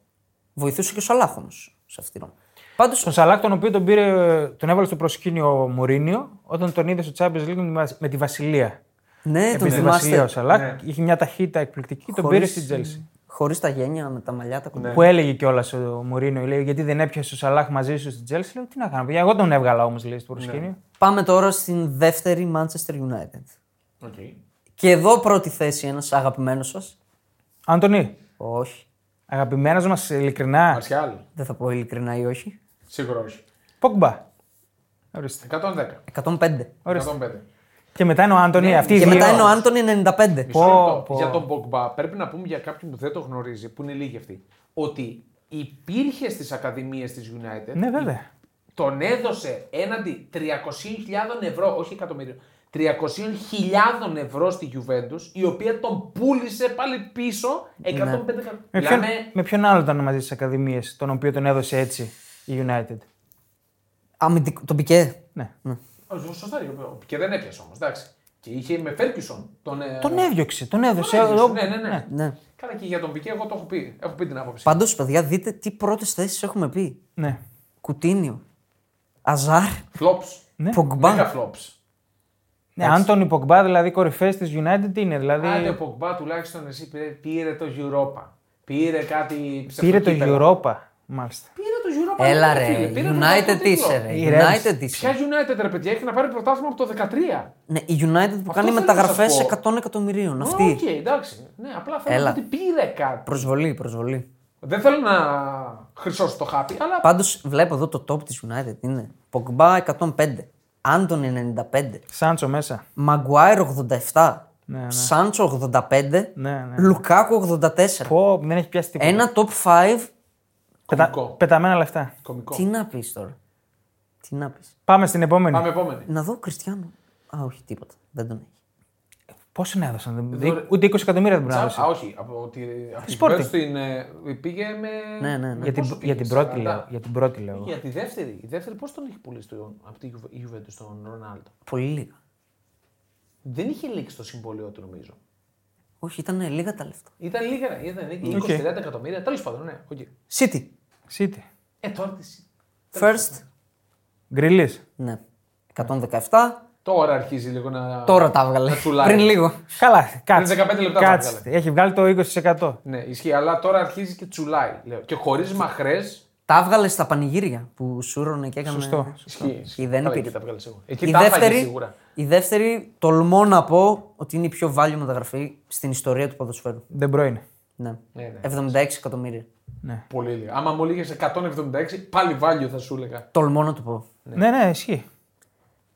Βοηθούσε και ο Σαλάχ όμω σε αυτή τη Ρώμα. Πάντω, Τον Σαλάκ, τον οποίο τον, πήρε, τον έβαλε στο προσκήνιο ο Μουρίνιο όταν τον είδε στο Champions League με τη Βασ- με τη Βασιλεία. ναι, τον Επειδή στη Βασιλεία ο θυμάστε. Σαλάχ Ναι. είχε μια ταχύτητα εκπληκτική, τον πήρε στην Τσέλσι. Χωρίς τα γένια, με τα μαλλιά, τα κοντά. Που έλεγε κιόλας ο Μουρίνιο, λέει, γιατί δεν έπιασε ο Σαλάχ μαζί σου στην Τσέλσι. Λέω, τι να κάνω, παιδιά, εγώ τον έβγαλα όμως, λέει, στο προσκήνιο. Πάμε τώρα στην δεύτερη Manchester United. Okay. Και εδώ πρώτη θέση ένας αγαπημένος σας. Άντονι, Όχι. αγαπημένος μας ειλικρινά, Μαρσιάλ. Δεν θα πω ειλικρινά ή όχι. Σίγουρα όχι. Πόγκμπα. Ορίστε. 110. 105. Ορίστε. 105. Και μετά είναι ο Άντωνη. Ναι, αυτή η Και δύο. μετά είναι ο Άντωνη 95. Μισό λεπτό. πω. Για τον Πογμπά πρέπει να πούμε για κάποιον που δεν το γνωρίζει, που είναι λίγοι αυτοί, ότι υπήρχε στις ακαδημίες της United. Ναι, βέβαια. Τον έδωσε έναντι 300.000 ευρώ, όχι εκατομμύριο, 300.000 ευρώ στη Juventus, η οποία τον πούλησε πάλι πίσω 105 εκατομμύρια. Με ποιον, Μιλάμε. με ποιον άλλο ήταν μαζί στις Ακαδημίες, τον οποίο τον έδωσε έτσι η United; Αμυντικό. Τον πικέ. Ναι. Ω, Σωστά, και δεν έπιασε όμως. Εντάξει. Και είχε με Φέρκισον. Τον, ε, Τον έδιωξε, τον έδωσε. τον έδιωξε, ο- Ναι, ναι, ναι. Ναι. Καλά και για τον Πικέ, εγώ το έχω πει. Έχω πει την άποψη. Πάντως, παιδιά, δείτε τι πρώτες θέσεις έχουμε πει. ναι. Κουτίνιο. Αζάρ. Flops. Ναι. Πογκμπά. Μέγα flops. Ναι, αν τον Υπογκμπά δηλαδή κορυφαίε της United τι είναι, δηλαδή. Άντε ο Πογμπά τουλάχιστον εσύ πήρε, πήρε το Europa. Πήρε κάτι Πήρε το ψευτοκύπελο. Europa. Μάλιστα. Πήρε το Europa Έλα League, ρε. φίλε, πήρε United πρωτάθλημα είσαι τίτλο. ρε. Η Reds. United είσαι. Ποια United ρε παιδιά έχει να πάρει πρωτάθλημα από το 13. Ναι, η United που κάνει θέλω να μεταγραφές σας πω. 100 εκατομμυρίων. Οκ, Αυτή. εντάξει. Ναι, απλά θέλω Έλα. να πω ότι πήρε κάτι. Προσβολή, προσβολή. Δεν θέλω να χρυσώσω το χάπι, αλλά Πάντως βλέπω εδώ το top της United είναι Pogba 105, Άντονι 95, Σάντσο μέσα. Maguire 87, Ναι, ναι. Σάντσο 85, Ναι, ναι. Λουκάκου 84. Πω, δεν έχει πιάσει τίποτα. Ένα top 5. Πετα... κωμικό. Πεταμένα λεφτά. κωμικό. Τι να πεις τώρα. Τι να πεις. Πάμε στην επόμενη. Πάμε επόμενη. Να δω Κριστιανό. Α, όχι, τίποτα. Δεν τον έχει. Πόσο να έδωσαν, δεν- Δωρε- ούτε 20 εκατομμύρια δεν μπορεί να Τσα- δώσει. Α, όχι. Από τη, από τη Sporting. Juventus στην, ε, πήγε με. Ναι, ναι, ναι. με Για την, πόσο για πήγες, την πρώτη 40? λέω. Για την πρώτη λέω. Για τη δεύτερη. Η δεύτερη πώς τον έχει πουλήσει το, από τη Juve- η Juventus τον Ρονάλντο; Πολύ λίγα. Δεν είχε λήξει το συμβόλαιό του νομίζω. Όχι, ήταν λίγα τα λεφτά. Ήταν λίγα, ήταν 20-30 εκατομμύρια. Τέλος πάντων, ναι. οκ. City. City. Ε, τώρα τι. First. Γκρίλις. Ναι. 117. Τώρα αρχίζει λίγο να. Τώρα τα έβγαλε. να τσουλάει. Πριν λίγο. Καλά, κάτσε. 15 λεπτά κάτσε. τα έβγαλε. Έχει βγάλει το 20%. Ναι, ισχύει, αλλά τώρα αρχίζει και τσουλάει. Λέω. Και χωρίς μαχρές. Τα έβγαλε στα πανηγύρια που σούρωνε και έκανε. Σωστό. Ισχύει. Ισχύει, δεν Καλά, υπήρχε. εκεί τα βγάλε σίγουρα. Εκεί Η τα έφαγε δεύτερη, σίγουρα. η δεύτερη, τολμώ να πω ότι είναι η πιο value μεταγραφή στην ιστορία του ποδοσφαίρου. Δεν πρώην. Ναι. Ναι, 76 εκατομμύρια. Πολύ λίγα. Άμα μου έλεγες 176, πάλι value θα σου έλεγα. Τολμώ να το πω. Ναι, ναι, ισχύει.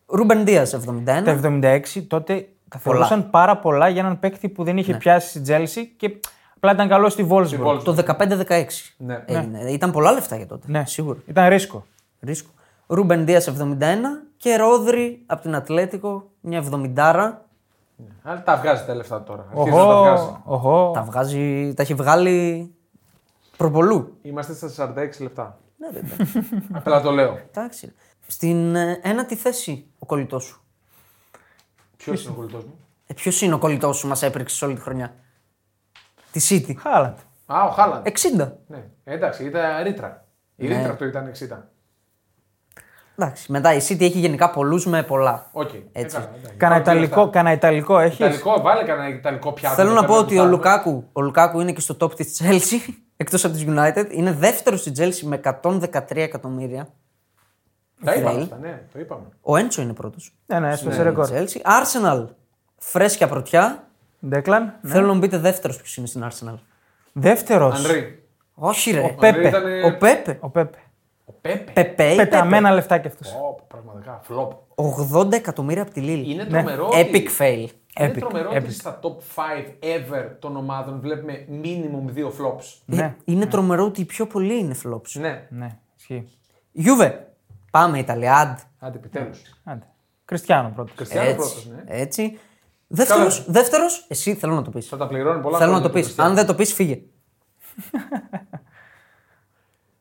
Ρούμπεν Δίας 71. Τα 76 τότε τα θεωρούσαν πάρα πολλά για έναν παίκτη που δεν Ναι. είχε πιάσει στη Τσέλσι και απλά ήταν καλό στη Wolfsburg. Wolfsburg. Το 15-16. Ναι. Έγινε. Ήταν πολλά λεφτά για τότε. Ναι, Σίγουρα. Ήταν ρίσκο. Ρίσκο. Ρούμπεν Δίας 71 και Ρόδρι από την Ατλέτικο μια 70. Αλλά τα βγάζει τα λεφτά τώρα. Αρχίζει να τα βγάζει. Οχο, οχο. Τα, βγάζει, τα έχει βγάλει προπολού. Είμαστε στα 46 λεπτά. Ναι, βέβαια. Απλά το λέω. Εντάξει. Στην ε, ένατη θέση ο κολλητός σου. Ποιος είναι ο κολλητός μου; Ε, Ποιος είναι ο κολλητός σου, μας έπρεξε όλη τη χρονιά; Τη City. Χάλαντ. Α, ο Χάλαντ. 60. Ναι, εντάξει, ήταν ρήτρα. Η Ναι. ρήτρα του ήταν 60. Εντάξει. Μετά η City έχει γενικά πολλούς με πολλά. Οκ. Έτσι. Ε, καλά, εντάξει. Κάνα Υπάρχουν Ιταλικό, λεφτά. κάνα Ιταλικό έχεις; Ιταλικό, βάλε κανένα Ιταλικό πιάτο. Θέλω εδώ να πέρα πω ότι ο φτάνουμε. Λουκάκου, ο Λουκάκου είναι και στο top της Chelsea, εκτός από τη United. Είναι δεύτερο στη Chelsea με 113 εκατομμύρια. Τα είπαμε Φρέιλ. αυτά, ναι, το είπαμε. Ο Έντσο είναι πρώτος. Ναι, ναι, έσπασε ρεκόρ. Chelsea. Arsenal. Φρέσκια πρωτιά. Ντέκλαν. Θέλω να μου πείτε δεύτερος ποιος είναι στην Arsenal. Δεύτερος. Ανρί. Όχι, ρε. Ο Πέπε. Ήτανε- Ο Πέπε. Ο Πέπε. Ο Πέπε. Πεπέ ή Πεταμένα λεφτά κι αυτός. Ω, πραγματικά, φλόπ. Πέπε. 80 εκατομμύρια από τη Λίλ. Είναι τρομερό. ότι- Epic fail. Είναι Epic, τρομερό epic. ότι στα top 5 ever των ομάδων βλέπουμε minimum δύο flops. Ναι, Ε, είναι τρομερό ότι οι πιο πολλοί είναι flops. Ναι, ναι, ισχύει. Γιούβε. Πάμε Ιταλία. Αντ. άντε επιτέλους. Άντε. Κριστιανό πρώτος. Κριστιανό πρώτος, Έτσι. ναι. Έτσι. Δεύτερος, Καλά. δεύτερος, εσύ θέλω να το πεις. Θα τα πληρώνει πολλά Θέλω να χρόνια το πεις. Κριστιανό. Αν δεν το πεις, φύγε.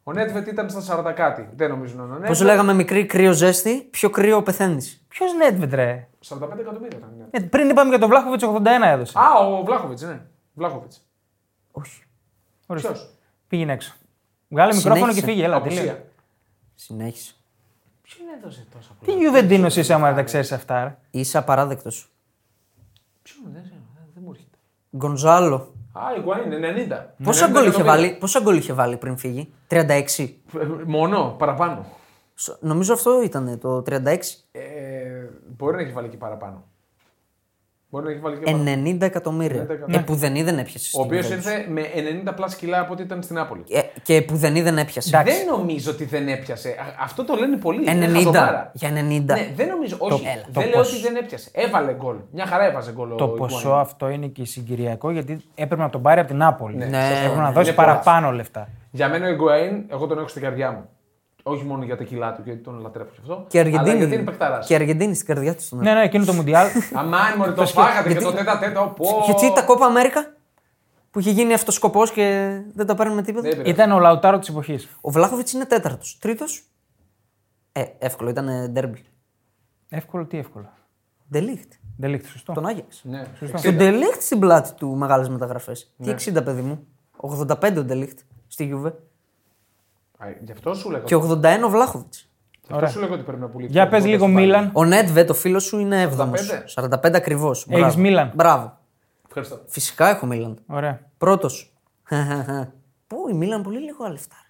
Ο Νέτβετ ήταν στα 40 κάτι. Δεν νομίζω να είναι. ο Πώς Νέτβετ. λέγαμε μικρή κρύο ζέστη, πιο κρύο πεθαίνεις. Ποιος Νέτβετ, ρε; 45 εκατομμύρια ήταν. Ναι. Ε, πριν είπαμε για τον Βλάχοβιτς 81 έδωσε. Α, ο Βλάχοβιτς, ναι. Βλάχοβιτς. Όχι. Ορίστε. Ποιο. Πήγαινε έξω. Βγάλε μικρόφωνο και Συνέχισε. φύγε. Έλα, τελείω. Απουσία. Συνέχισε. Ποιον έδωσε τόσα Τι πολλά. Γιουβεντίνο είσαι άμα δεν τα ξέρεις αυτά, ρε; Είσαι απαράδεκτος. Ποιον δεν ξέρω, δεν μου έρχεται. Γκονζάλο. Α, Ιγκουαΐν είναι 90. Πόσα 90 γκολ είχε εκατομμύρια. βάλει, πόσα γκολ είχε βάλει πριν φύγει; 36. Ε, Μόνο, παραπάνω. Σ- Νομίζω αυτό ήταν το 36. Ε, μπορεί να έχει βάλει και παραπάνω. Μπορεί να έχει βάλει και παραπάνω. 90 εκατομμύρια. 90 εκατομμύρια. Ε, που δεν δεν έπιασε. Ο στην οποίος Juventus. ήρθε με 90 plus κιλά από ό,τι ήταν στην Νάπολη. Ε, και που δεν δεν έπιασε. Εντάξει. Δεν νομίζω ότι δεν έπιασε. Α, Αυτό το λένε πολλοί. είναι 90. χαζομάρα. Για 90. Ναι, δεν νομίζω. Όχι, έλα, το δεν λέω ποσό. ότι δεν έπιασε. Έβαλε γκολ. Μια χαρά έβαζε γκολ. Το ο ποσό Iguain. αυτό είναι και συγκυριακό γιατί έπρεπε να τον πάρει από την Νάπολη. Ναι. Ναι, Έπρεπε να ναι, δώσει είναι παραπάνω λεφτά. Για μένα ο Εγκοέιν, εγώ τον έχω στην καρδιά μου. Όχι μόνο για τα κιλά του, γιατί τον λατρεύω και αυτό. Και Αλλά Αργεντίνη. γιατί είναι παιχταράς. Και Αργεντίνη στην καρδιά του. Ναι, ναι, εκείνο το Μουντιάλ. Αμάν, μωρέ, το φάγατε και το τέτα τέτα. Πω. Γιατί τα κόπα Αμέρικα που είχε γίνει αυτό σκοπό και δεν τα παίρνουμε τίποτα. Δεν πειράζει. Ήταν ο Λαουτάρο της εποχής. Ο Βλάχοβιτς είναι τέταρτος. Τρίτος. Ε, εύκολο, ήταν ντέρμπι. Εύκολο, τι εύκολο. Ντελίχτ. Δεν λήξει σωστό. Τον Άγιαξ. Ναι. Τον Ντελίχτ στην πλάτη του μεγάλες μεταγραφές. Τι 60 παιδί μου. 85 ο Ντελίχτ στη Γιούβε. Α, Γι' αυτό σου λέγα. Και 81 ο Βλάχοβιτς. Γι' αυτό σου λέγα ότι πρέπει να πουλήσει. Για πες λίγο Μίλαν. Ο Νέτβε, το φίλος σου, είναι 7ο. 45 ακριβώς. Έχεις Μίλαν. Μπράβο. Ευχαριστώ. Φυσικά έχω Μίλαν. Ωραία. Πρώτος. Πού η Μίλαν πολύ λίγο λεφτά. ρε.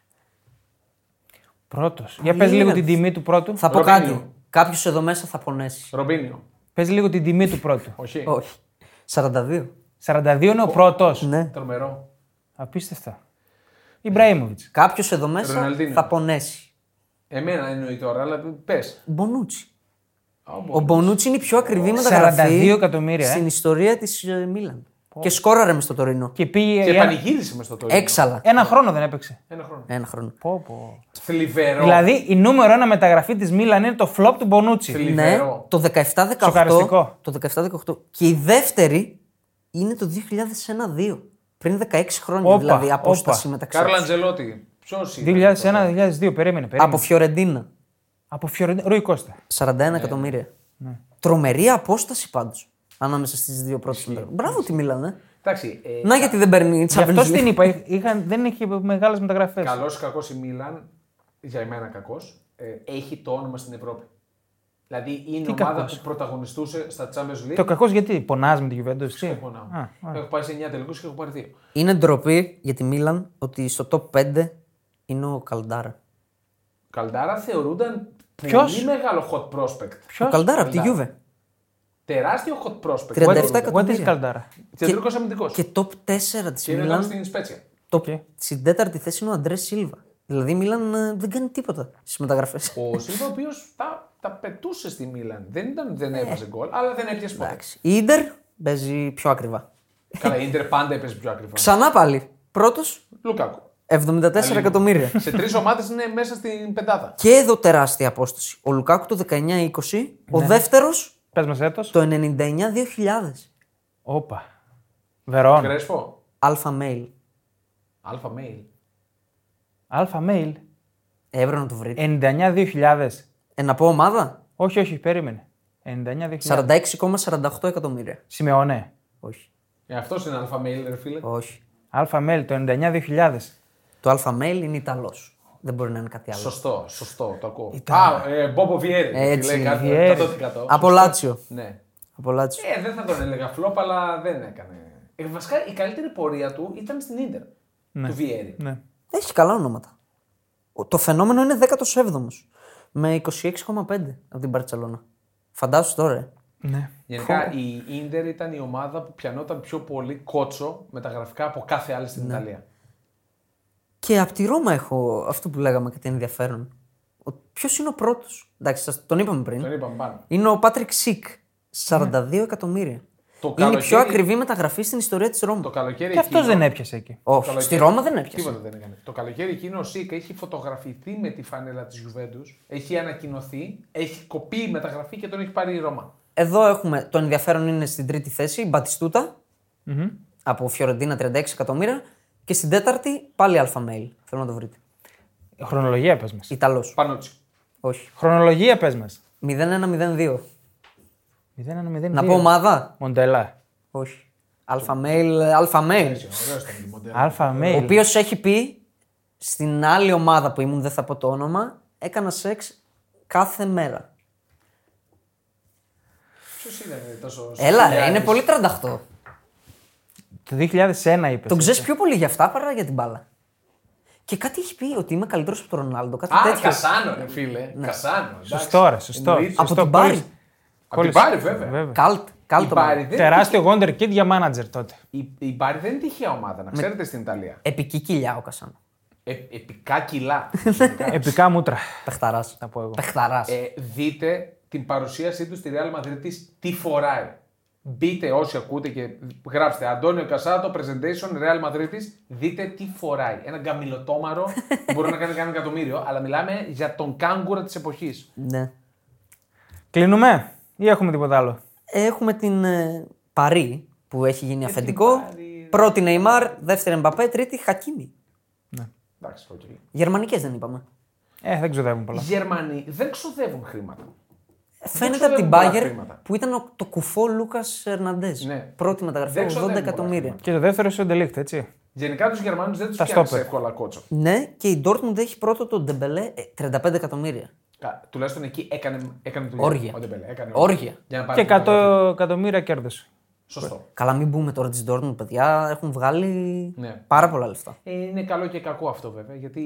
Πρώτος. Για πες λίγο την τιμή του πρώτου. Θα πω Ρομπίνιο. κάτι. Κάποιος εδώ μέσα θα πονέσει. Ρομπίνιο. Πες λίγο την τιμή του πρώτου. Όχι. Όχι. 42. 42 είναι ο πρώτος. Ναι. Τρομερό. Απίστευτα. Ιμπραήμοβιτς. Κάποιος εδώ μέσα Ροναλντίνο. θα πονέσει. Εμένα εννοεί τώρα, αλλά πες. Μπονούτσι. Ο Μπονούτσι είναι η πιο ακριβή 42 μεταγραφή εκατομμύρια, ε. στην ιστορία της Μίλαν. Και σκόραρε μες στο Τωρίνο. Και πήγε. Και για- πανηγύρισε μες στο Τωρίνο. Έξαλλα. Ένα χρόνο δεν έπαιξε. Ένα χρόνο. Ένα χρόνο. Πω, πω. Θλιβερό. Δηλαδή η νούμερο ένα μεταγραφή της Μίλαν είναι το flop του Μπονούτσι. Θλιβερό. Ναι, θλιβερό. το 17-18. Σοκαριστικό. Το 17-18. Και η δεύτερη είναι το 2001-2. Πριν 16 χρόνια Όπα, δηλαδή απόσταση όπα. μεταξύ. Κάρλο τους. Αντσελότι. Ποιος είναι. 2001-2002, περίμενε. περίμενε. Από Φιωρεντίνα. Από Φιωρεντίνα. Ρουί Κόστα. 41 εκατομμύρια. Τρομερή απόσταση πάντως. Ανάμεσα στις δύο πρώτες μεταγραφές. Μπράβο τη Μίλαν, ε. Εντάξει. Ε, Να γιατί δεν παίρνει Γι' αυτό Champions στην League. είπα. είχαν- δεν έχει μεγάλες μεταγραφές. Καλός ή κακός η Μίλαν, για εμένα κακός, έχει το όνομα στην Ευρώπη. Δηλαδή είναι Τι ομάδα κακός; που πρωταγωνιστούσε στα Champions League. Το κακός γιατί πονάς με τη Juventus. Δεν τι; πονάω. Α, Έχω πάει σε 9 τελικούς και έχω πάρει 2. Είναι ντροπή για τη Μίλαν ότι στο top 5 είναι ο Καλντάρα. Καλντάρα θεωρούνταν Ποιος; πολύ μεγάλο hot prospect. Ποιος; Ο Καλντάρα από τη Καλντάρα. Juve. Τεράστιο hot prospect. 37 37 εκατομμύρια. Καλντάρα. Κεντρικό αμυντικός. Και top 4 της Και είναι τώρα Μίλαν. στην Σπέτσια. Το... Οκ. Στην τέταρτη θέση είναι ο Αντρέ Σίλβα. Δηλαδή η Μίλαν ε, δεν κάνει τίποτα στις μεταγραφές. Ο Σίλβα, ο οποίος τα, τα πετούσε στη Μίλαν. Δεν, ήταν, δεν έβαζε γκολ, αλλά δεν έπιασε ποτέ. Η Ιντερ παίζει πιο ακριβά. Καλά, η Ιντερ πάντα έπαιζε πιο ακριβά. Ξανά πάλι. Πρώτος Λουκάκου. 74 εκατομμύρια. Σε τρεις ομάδες είναι μέσα στην πεντάδα. Και εδώ τεράστια απόσταση. Ο Λουκάκου το 19-20, ο δεύτερος Πες μας έτος. το 99-2000. Όπα. Βερόν. Κρέσπο. Alpha male. Alpha male. Alpha male. Έβρε να το βρείτε. 99-2000. Ε, να πω ομάδα; Όχι, όχι, περίμενε. 99-2000. 46,48 εκατομμύρια. Σιμεόνε. Όχι. Ε, αυτός είναι Alpha male, ρε φίλε. Όχι. Alpha male το 99-2000. Το Alpha male είναι Ιταλός. Δεν μπορεί να είναι κάτι άλλο. Σωστό, σωστό, το ακούω. Α, ε, Μπόμπο Βιέρι. Έτσι, Λέει κάτι, Βιέρι. 100%. Από Λάτσιο. Ναι. Από Λάτσιο. Ε, δεν θα τον έλεγα flop, αλλά δεν έκανε. Ε, βασικά η καλύτερη πορεία του ήταν στην Ιντερ. Του Βιέρι. Ναι. Έχει καλά ονόματα. Ο- Το φαινόμενο είναι 17ο. Με 26,5 από την Μπαρσελόνα. Φαντάσου τώρα. ε. ναι. Γενικά η Ιντερ ήταν η ομάδα που πιανόταν πιο πολύ κότσο μεταγραφικά από κάθε άλλη Ναι. στην Ιταλία. Και από τη Ρώμα έχω αυτό που λέγαμε κάτι ενδιαφέρον. Ποιος είναι ο πρώτος; Εντάξει, σας τον είπαμε πριν. Τον είπαμε πάνω. Είναι ο Πάτρικ Σικ. 42 εκατομμύρια. Το Είναι η πιο καλοκαίρι- ακριβή μεταγραφή στην ιστορία της Ρώμα. Το καλοκαίρι Και αυτός εκείνο- δεν έπιασε εκεί. Όχι, καλοκαίρι- στη Ρώμα δεν έπιασε. Τίποτα δεν έκανε. Το καλοκαίρι εκείνο ο Σικ έχει φωτογραφηθεί με τη φανέλα της Γιουβέντους, έχει ανακοινωθεί, έχει κοπεί η μεταγραφή και τον έχει πάρει η Ρώμα. Εδώ έχουμε το ενδιαφέρον είναι στην τρίτη θέση, ο Μπατιστούτα από Φιωρεντίνα 36 εκατομμύρια. Και στην τέταρτη πάλι Alpha male. Θέλω να το βρείτε. Χρονολογία πες μας. Ιταλός. Πανούτσι. Όχι. Χρονολογία πες μας. 0-1-0-2. 0-1-0. Να πω ομάδα; Μοντέλα. Όχι. Alpha male. Alpha male. Ωραίο ήταν η Μοντέλα. Αλφα Ο male. οποίος έχει πει στην άλλη ομάδα που ήμουν, δεν θα πω το όνομα, έκανα σεξ κάθε μέρα. Ποιος ήταν τόσο. Έλα, ρε, σκληρός; είναι πολύ 38. Το 2001 είπες. Τον ξέρεις πιο πολύ για αυτά παρά για την μπάλα. Και κάτι έχει πει ότι είμαι καλύτερος από τον Ρονάλντο. Κάτι Α, τέτοιο. Κασάνο, ρε φίλε. Κασάνο. εντάξει. Σωστό, ρε, σωστό. Εννοείται. Από Σωστό, την Πάρη. Κόλλησε. Από την Κόλλησε. Πάρη, βέβαια. Βέβαια. Καλτ. Η Καλτ. Πάρη δεν, Τεράστιο Wonder Kid για manager τότε. η, η Πάρη δεν είναι τυχαία ομάδα, να ξέρετε στην Ιταλία. Επική κοιλιά ο Κασάνο. Ε, επικά κιλά. Επικά μούτρα. Πεχταράς. Θα πω εγώ. Πεχταράς. ε, δείτε την παρουσίασή τους στη Real Madrid τι φοράει. Μπείτε όσοι ακούτε και γράψτε Αντώνιο Κασάτο, presentation Real Madrid δείτε τι φοράει. Ένα γκαμιλοτόμαρο που μπορεί να κάνει κανένα εκατομμύριο, αλλά μιλάμε για τον κάγκουρα της εποχής. Ναι. Κλείνουμε ή έχουμε τίποτα άλλο; Έχουμε την ε, Παρή που έχει γίνει αφεντικό. Πρώτη Νεϊμάρ, δεύτερη Εμπαπέ, τρίτη Χακίμι. Εντάξει, οκ. Γερμανικές δεν είπαμε. Ε, δεν ξοδεύουν Οι πολλά. Γερμανοί δεν ξοδεύουν χρήματα. Φαίνεται από την ξοδεύουν πολλά Μπάγερν χρήματα. που ήταν ο- το κουφό Λούκας Ερναντές. Ναι. Πρώτη μεταγραφή, Δεν 80 ξοδεύουν πολλά εκατομμύρια. χρήματα. Και το δεύτερο είναι ο Ντε Λιχτ, έτσι. Γενικά τους Γερμανούς δεν τους Τα πιάνει στόπερ. εύκολα κότσο. Ναι, και η Dortmund έχει πρώτο τον Ντεμπελέ ε, 35 εκατομμύρια. Κα- Τουλάχιστον εκεί έκανε, έκανε δουλειά. Όργια. Ο Ντεμπέλε, έκανε Όργια. Για να πάρει Και την 100 εκατομμύρια κέρδος. Σωστό. Καλά, μην μπούμε τώρα της Dortmund, παιδιά. Έχουν βγάλει Ναι. πάρα πολλά λεφτά. Ε, είναι καλό και κακό αυτό βέβαια. Γιατί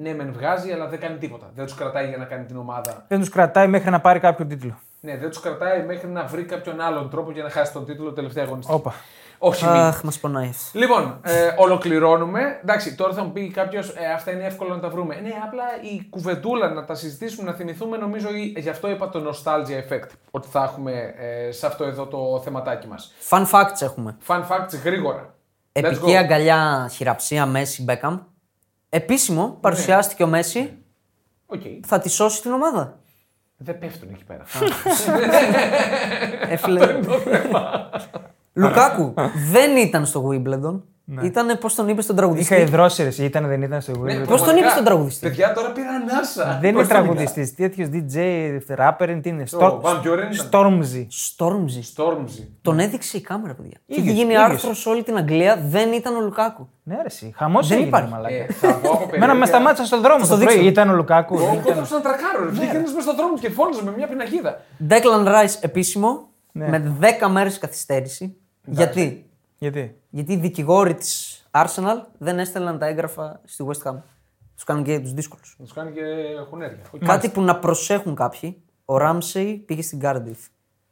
ναι, μεν βγάζει, αλλά δεν κάνει τίποτα. Δεν τους κρατάει για να κάνει την ομάδα. Δεν τους κρατάει μέχρι να πάρει κάποιο τίτλο. Ναι, δεν τους κρατάει μέχρι να βρει κάποιον άλλον τρόπο για να χάσει τον τίτλο τελευταία αγωνιστική. Όπα. Όχι, μην. Αχ, μας πονάει αυτός. Λοιπόν, ε, ολοκληρώνουμε. Εντάξει, τώρα θα μου πει κάποιος, ε, αυτά είναι εύκολο να τα βρούμε. Ναι, απλά η κουβεντούλα να τα συζητήσουμε, να θυμηθούμε, νομίζω ή- γι' αυτό είπα το nostalgia effect. Ότι θα έχουμε ε, σε αυτό εδώ το θεματάκι μας. Fun facts έχουμε. Fun facts γρήγορα. Let's Επική go. αγκαλιά χειραψία Μέσι Μπέκαμ. Επίσημο, παρουσιάστηκε ο Μέσι. Οκ. Θα τη σώσει την ομάδα. Δεν πέφτουν εκεί πέρα. Ε, φίλε. Λουκάκου δεν ήταν στο Wimbledon. Ήταν πώς τον είπες στον Είχα τραγουδιστή. ιδρώσει ρε, ήταν δεν ήταν στο Ναι, Wimbledon. Πώς τον πραγματικά. είπες τον τραγουδιστή; Παιδιά, τώρα πήρα ανάσα. Δεν είναι Πώς τον είπα; τραγουδιστή, τέτοιος DJ, rapper, τι είναι. Ο Van Buren ήταν. Stormzy. Stormzy. Stormzy. Τον έδειξε η κάμερα, παιδιά. Και Ίδιος, είχε γίνει ίδιος. άρθρος σε όλη την Αγγλία. Δεν ήταν ο Λουκάκου. Ναι, ρε, εσύ. Χαμός Δεν έγινε, υπάρχει. μαλάκα. Ε, θα πω από Εμένα περιέργεια. μες σταμάτησαν στον δρόμο Θα το στο πρωί. δείξω. Ήταν ο Λουκάκου. Εγώ δεν ήταν. κόνταψα να τρακάρω. ρε. Βγήκε ένας μες στον δρόμο και φώναζε με μια πινακίδα. Declan Rice επίσημο Ναι. με 10 μέρες καθυστέρηση. Γιατί; Γιατί; Γιατί οι δικηγόροι της Arsenal δεν έστελναν τα έγγραφα στη West Ham. Τους κάνουν και τους δύσκολους. Να τους κάνει και χουνέρια. Οκ. Κάτι που να προσέχουν κάποιοι. Ο Ράμσεϊ πήγε στην Cardiff.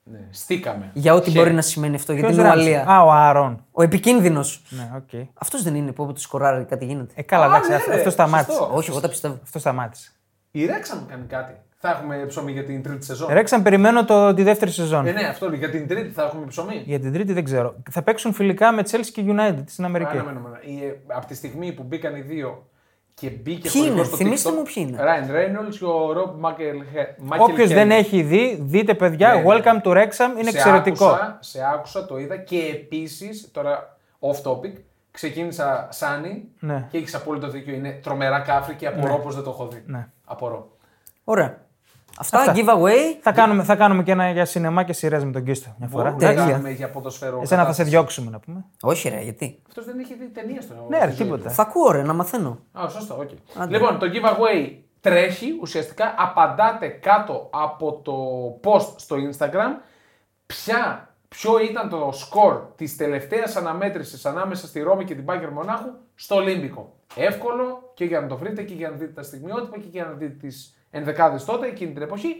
Ναι, στήκαμε. Για ό,τι Χε. μπορεί να σημαίνει αυτό για Ποιος την Ράμσεϊ; Ουαλία. Α, ο Άρον. Ο επικίνδυνος. Ναι, οκ. Αυτός δεν είναι που όποτε σκοράρει κάτι γίνεται. Ε, καλά, Α, εντάξει, ναι, αυτό- ρε, αυτό σταμάτησε. σωστό. Όχι, εγώ τα πιστεύω. Αυτό σταμάτησε. Η Ρέξαμ κάνει κάτι. Θα έχουμε ψωμί για την τρίτη σεζόν. Ρέξαμ, περιμένω το, τη δεύτερη σεζόν. Ε, ναι, αυτό λέει. Για την τρίτη θα έχουμε ψωμί. Για την τρίτη δεν ξέρω. Θα παίξουν φιλικά με Chelsea και United στην Αμερική. Αναμένουμε. Από τη στιγμή που μπήκαν οι δύο και μπήκε Ποιοι χορηγός είναι, στο θυμίστε TikTok, μου ποιοι είναι. Ryan Reynolds και ο Rob Μάκελ Όποιος δεν έχει δει, δείτε παιδιά. Ναι, ναι. Welcome to Wrexham. Είναι σε εξαιρετικό. Άκουσα, σε άκουσα, το είδα και επίσης, τώρα off topic, ξεκίνησα Σάνι Ναι. και έχεις απόλυτο δίκιο. Είναι τρομερά κάφρι και απορώ πως δεν το έχω δει. Ναι. Απορώ. Ωραία. Αυτά, Αυτά. giveaway. Θα κάνουμε, θα κάνουμε και ένα για σινεμά και σειρές με τον Κίστο μια φορά. Μπορούμε να Τέλεια. κάνουμε για ποδοσφαίρο. Εσένα θα σε κατάσταση. διώξουμε να πούμε. Όχι, ρε, γιατί; Αυτός δεν έχει δει ταινία στο Ναι, ρε, στη ζωή τίποτα. του. Θα ακούω, ρε, να μαθαίνω. Α, σωστό, οκ. Άντε. Λοιπόν, το giveaway τρέχει. Ουσιαστικά απαντάτε κάτω από το post στο Instagram ποια, ποιο ήταν το σκορ της τελευταίας αναμέτρησης ανάμεσα στη Ρώμα και την Μπάγερν Μονάχου στο Ολύμπικο. Εύκολο και για να το βρείτε και για να δείτε τα στιγμιότυπα και για να δείτε τις ενδεκάδες τότε εκείνη την εποχή.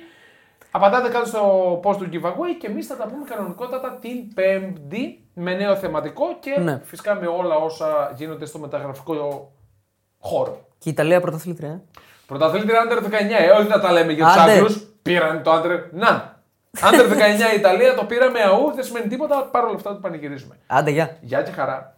Απαντάτε κάτω στο post του giveaway και εμείς θα τα πούμε κανονικότατα την Πέμπτη με νέο θεματικό και Ναι. φυσικά με όλα όσα γίνονται στο μεταγραφικό χώρο. Και η Ιταλία πρωταθλήτρια. ε. Πρωταθλήτρια Under 19, ε, όχι να τα λέμε για τους Άντε. Άγγλους. Πήραν το Under. Να! Under 19 η Ιταλία το πήραμε αού, δεν σημαίνει τίποτα, παρόλα αυτά το πανηγυρίζουμε. Άντε, γεια. Γεια και χαρά.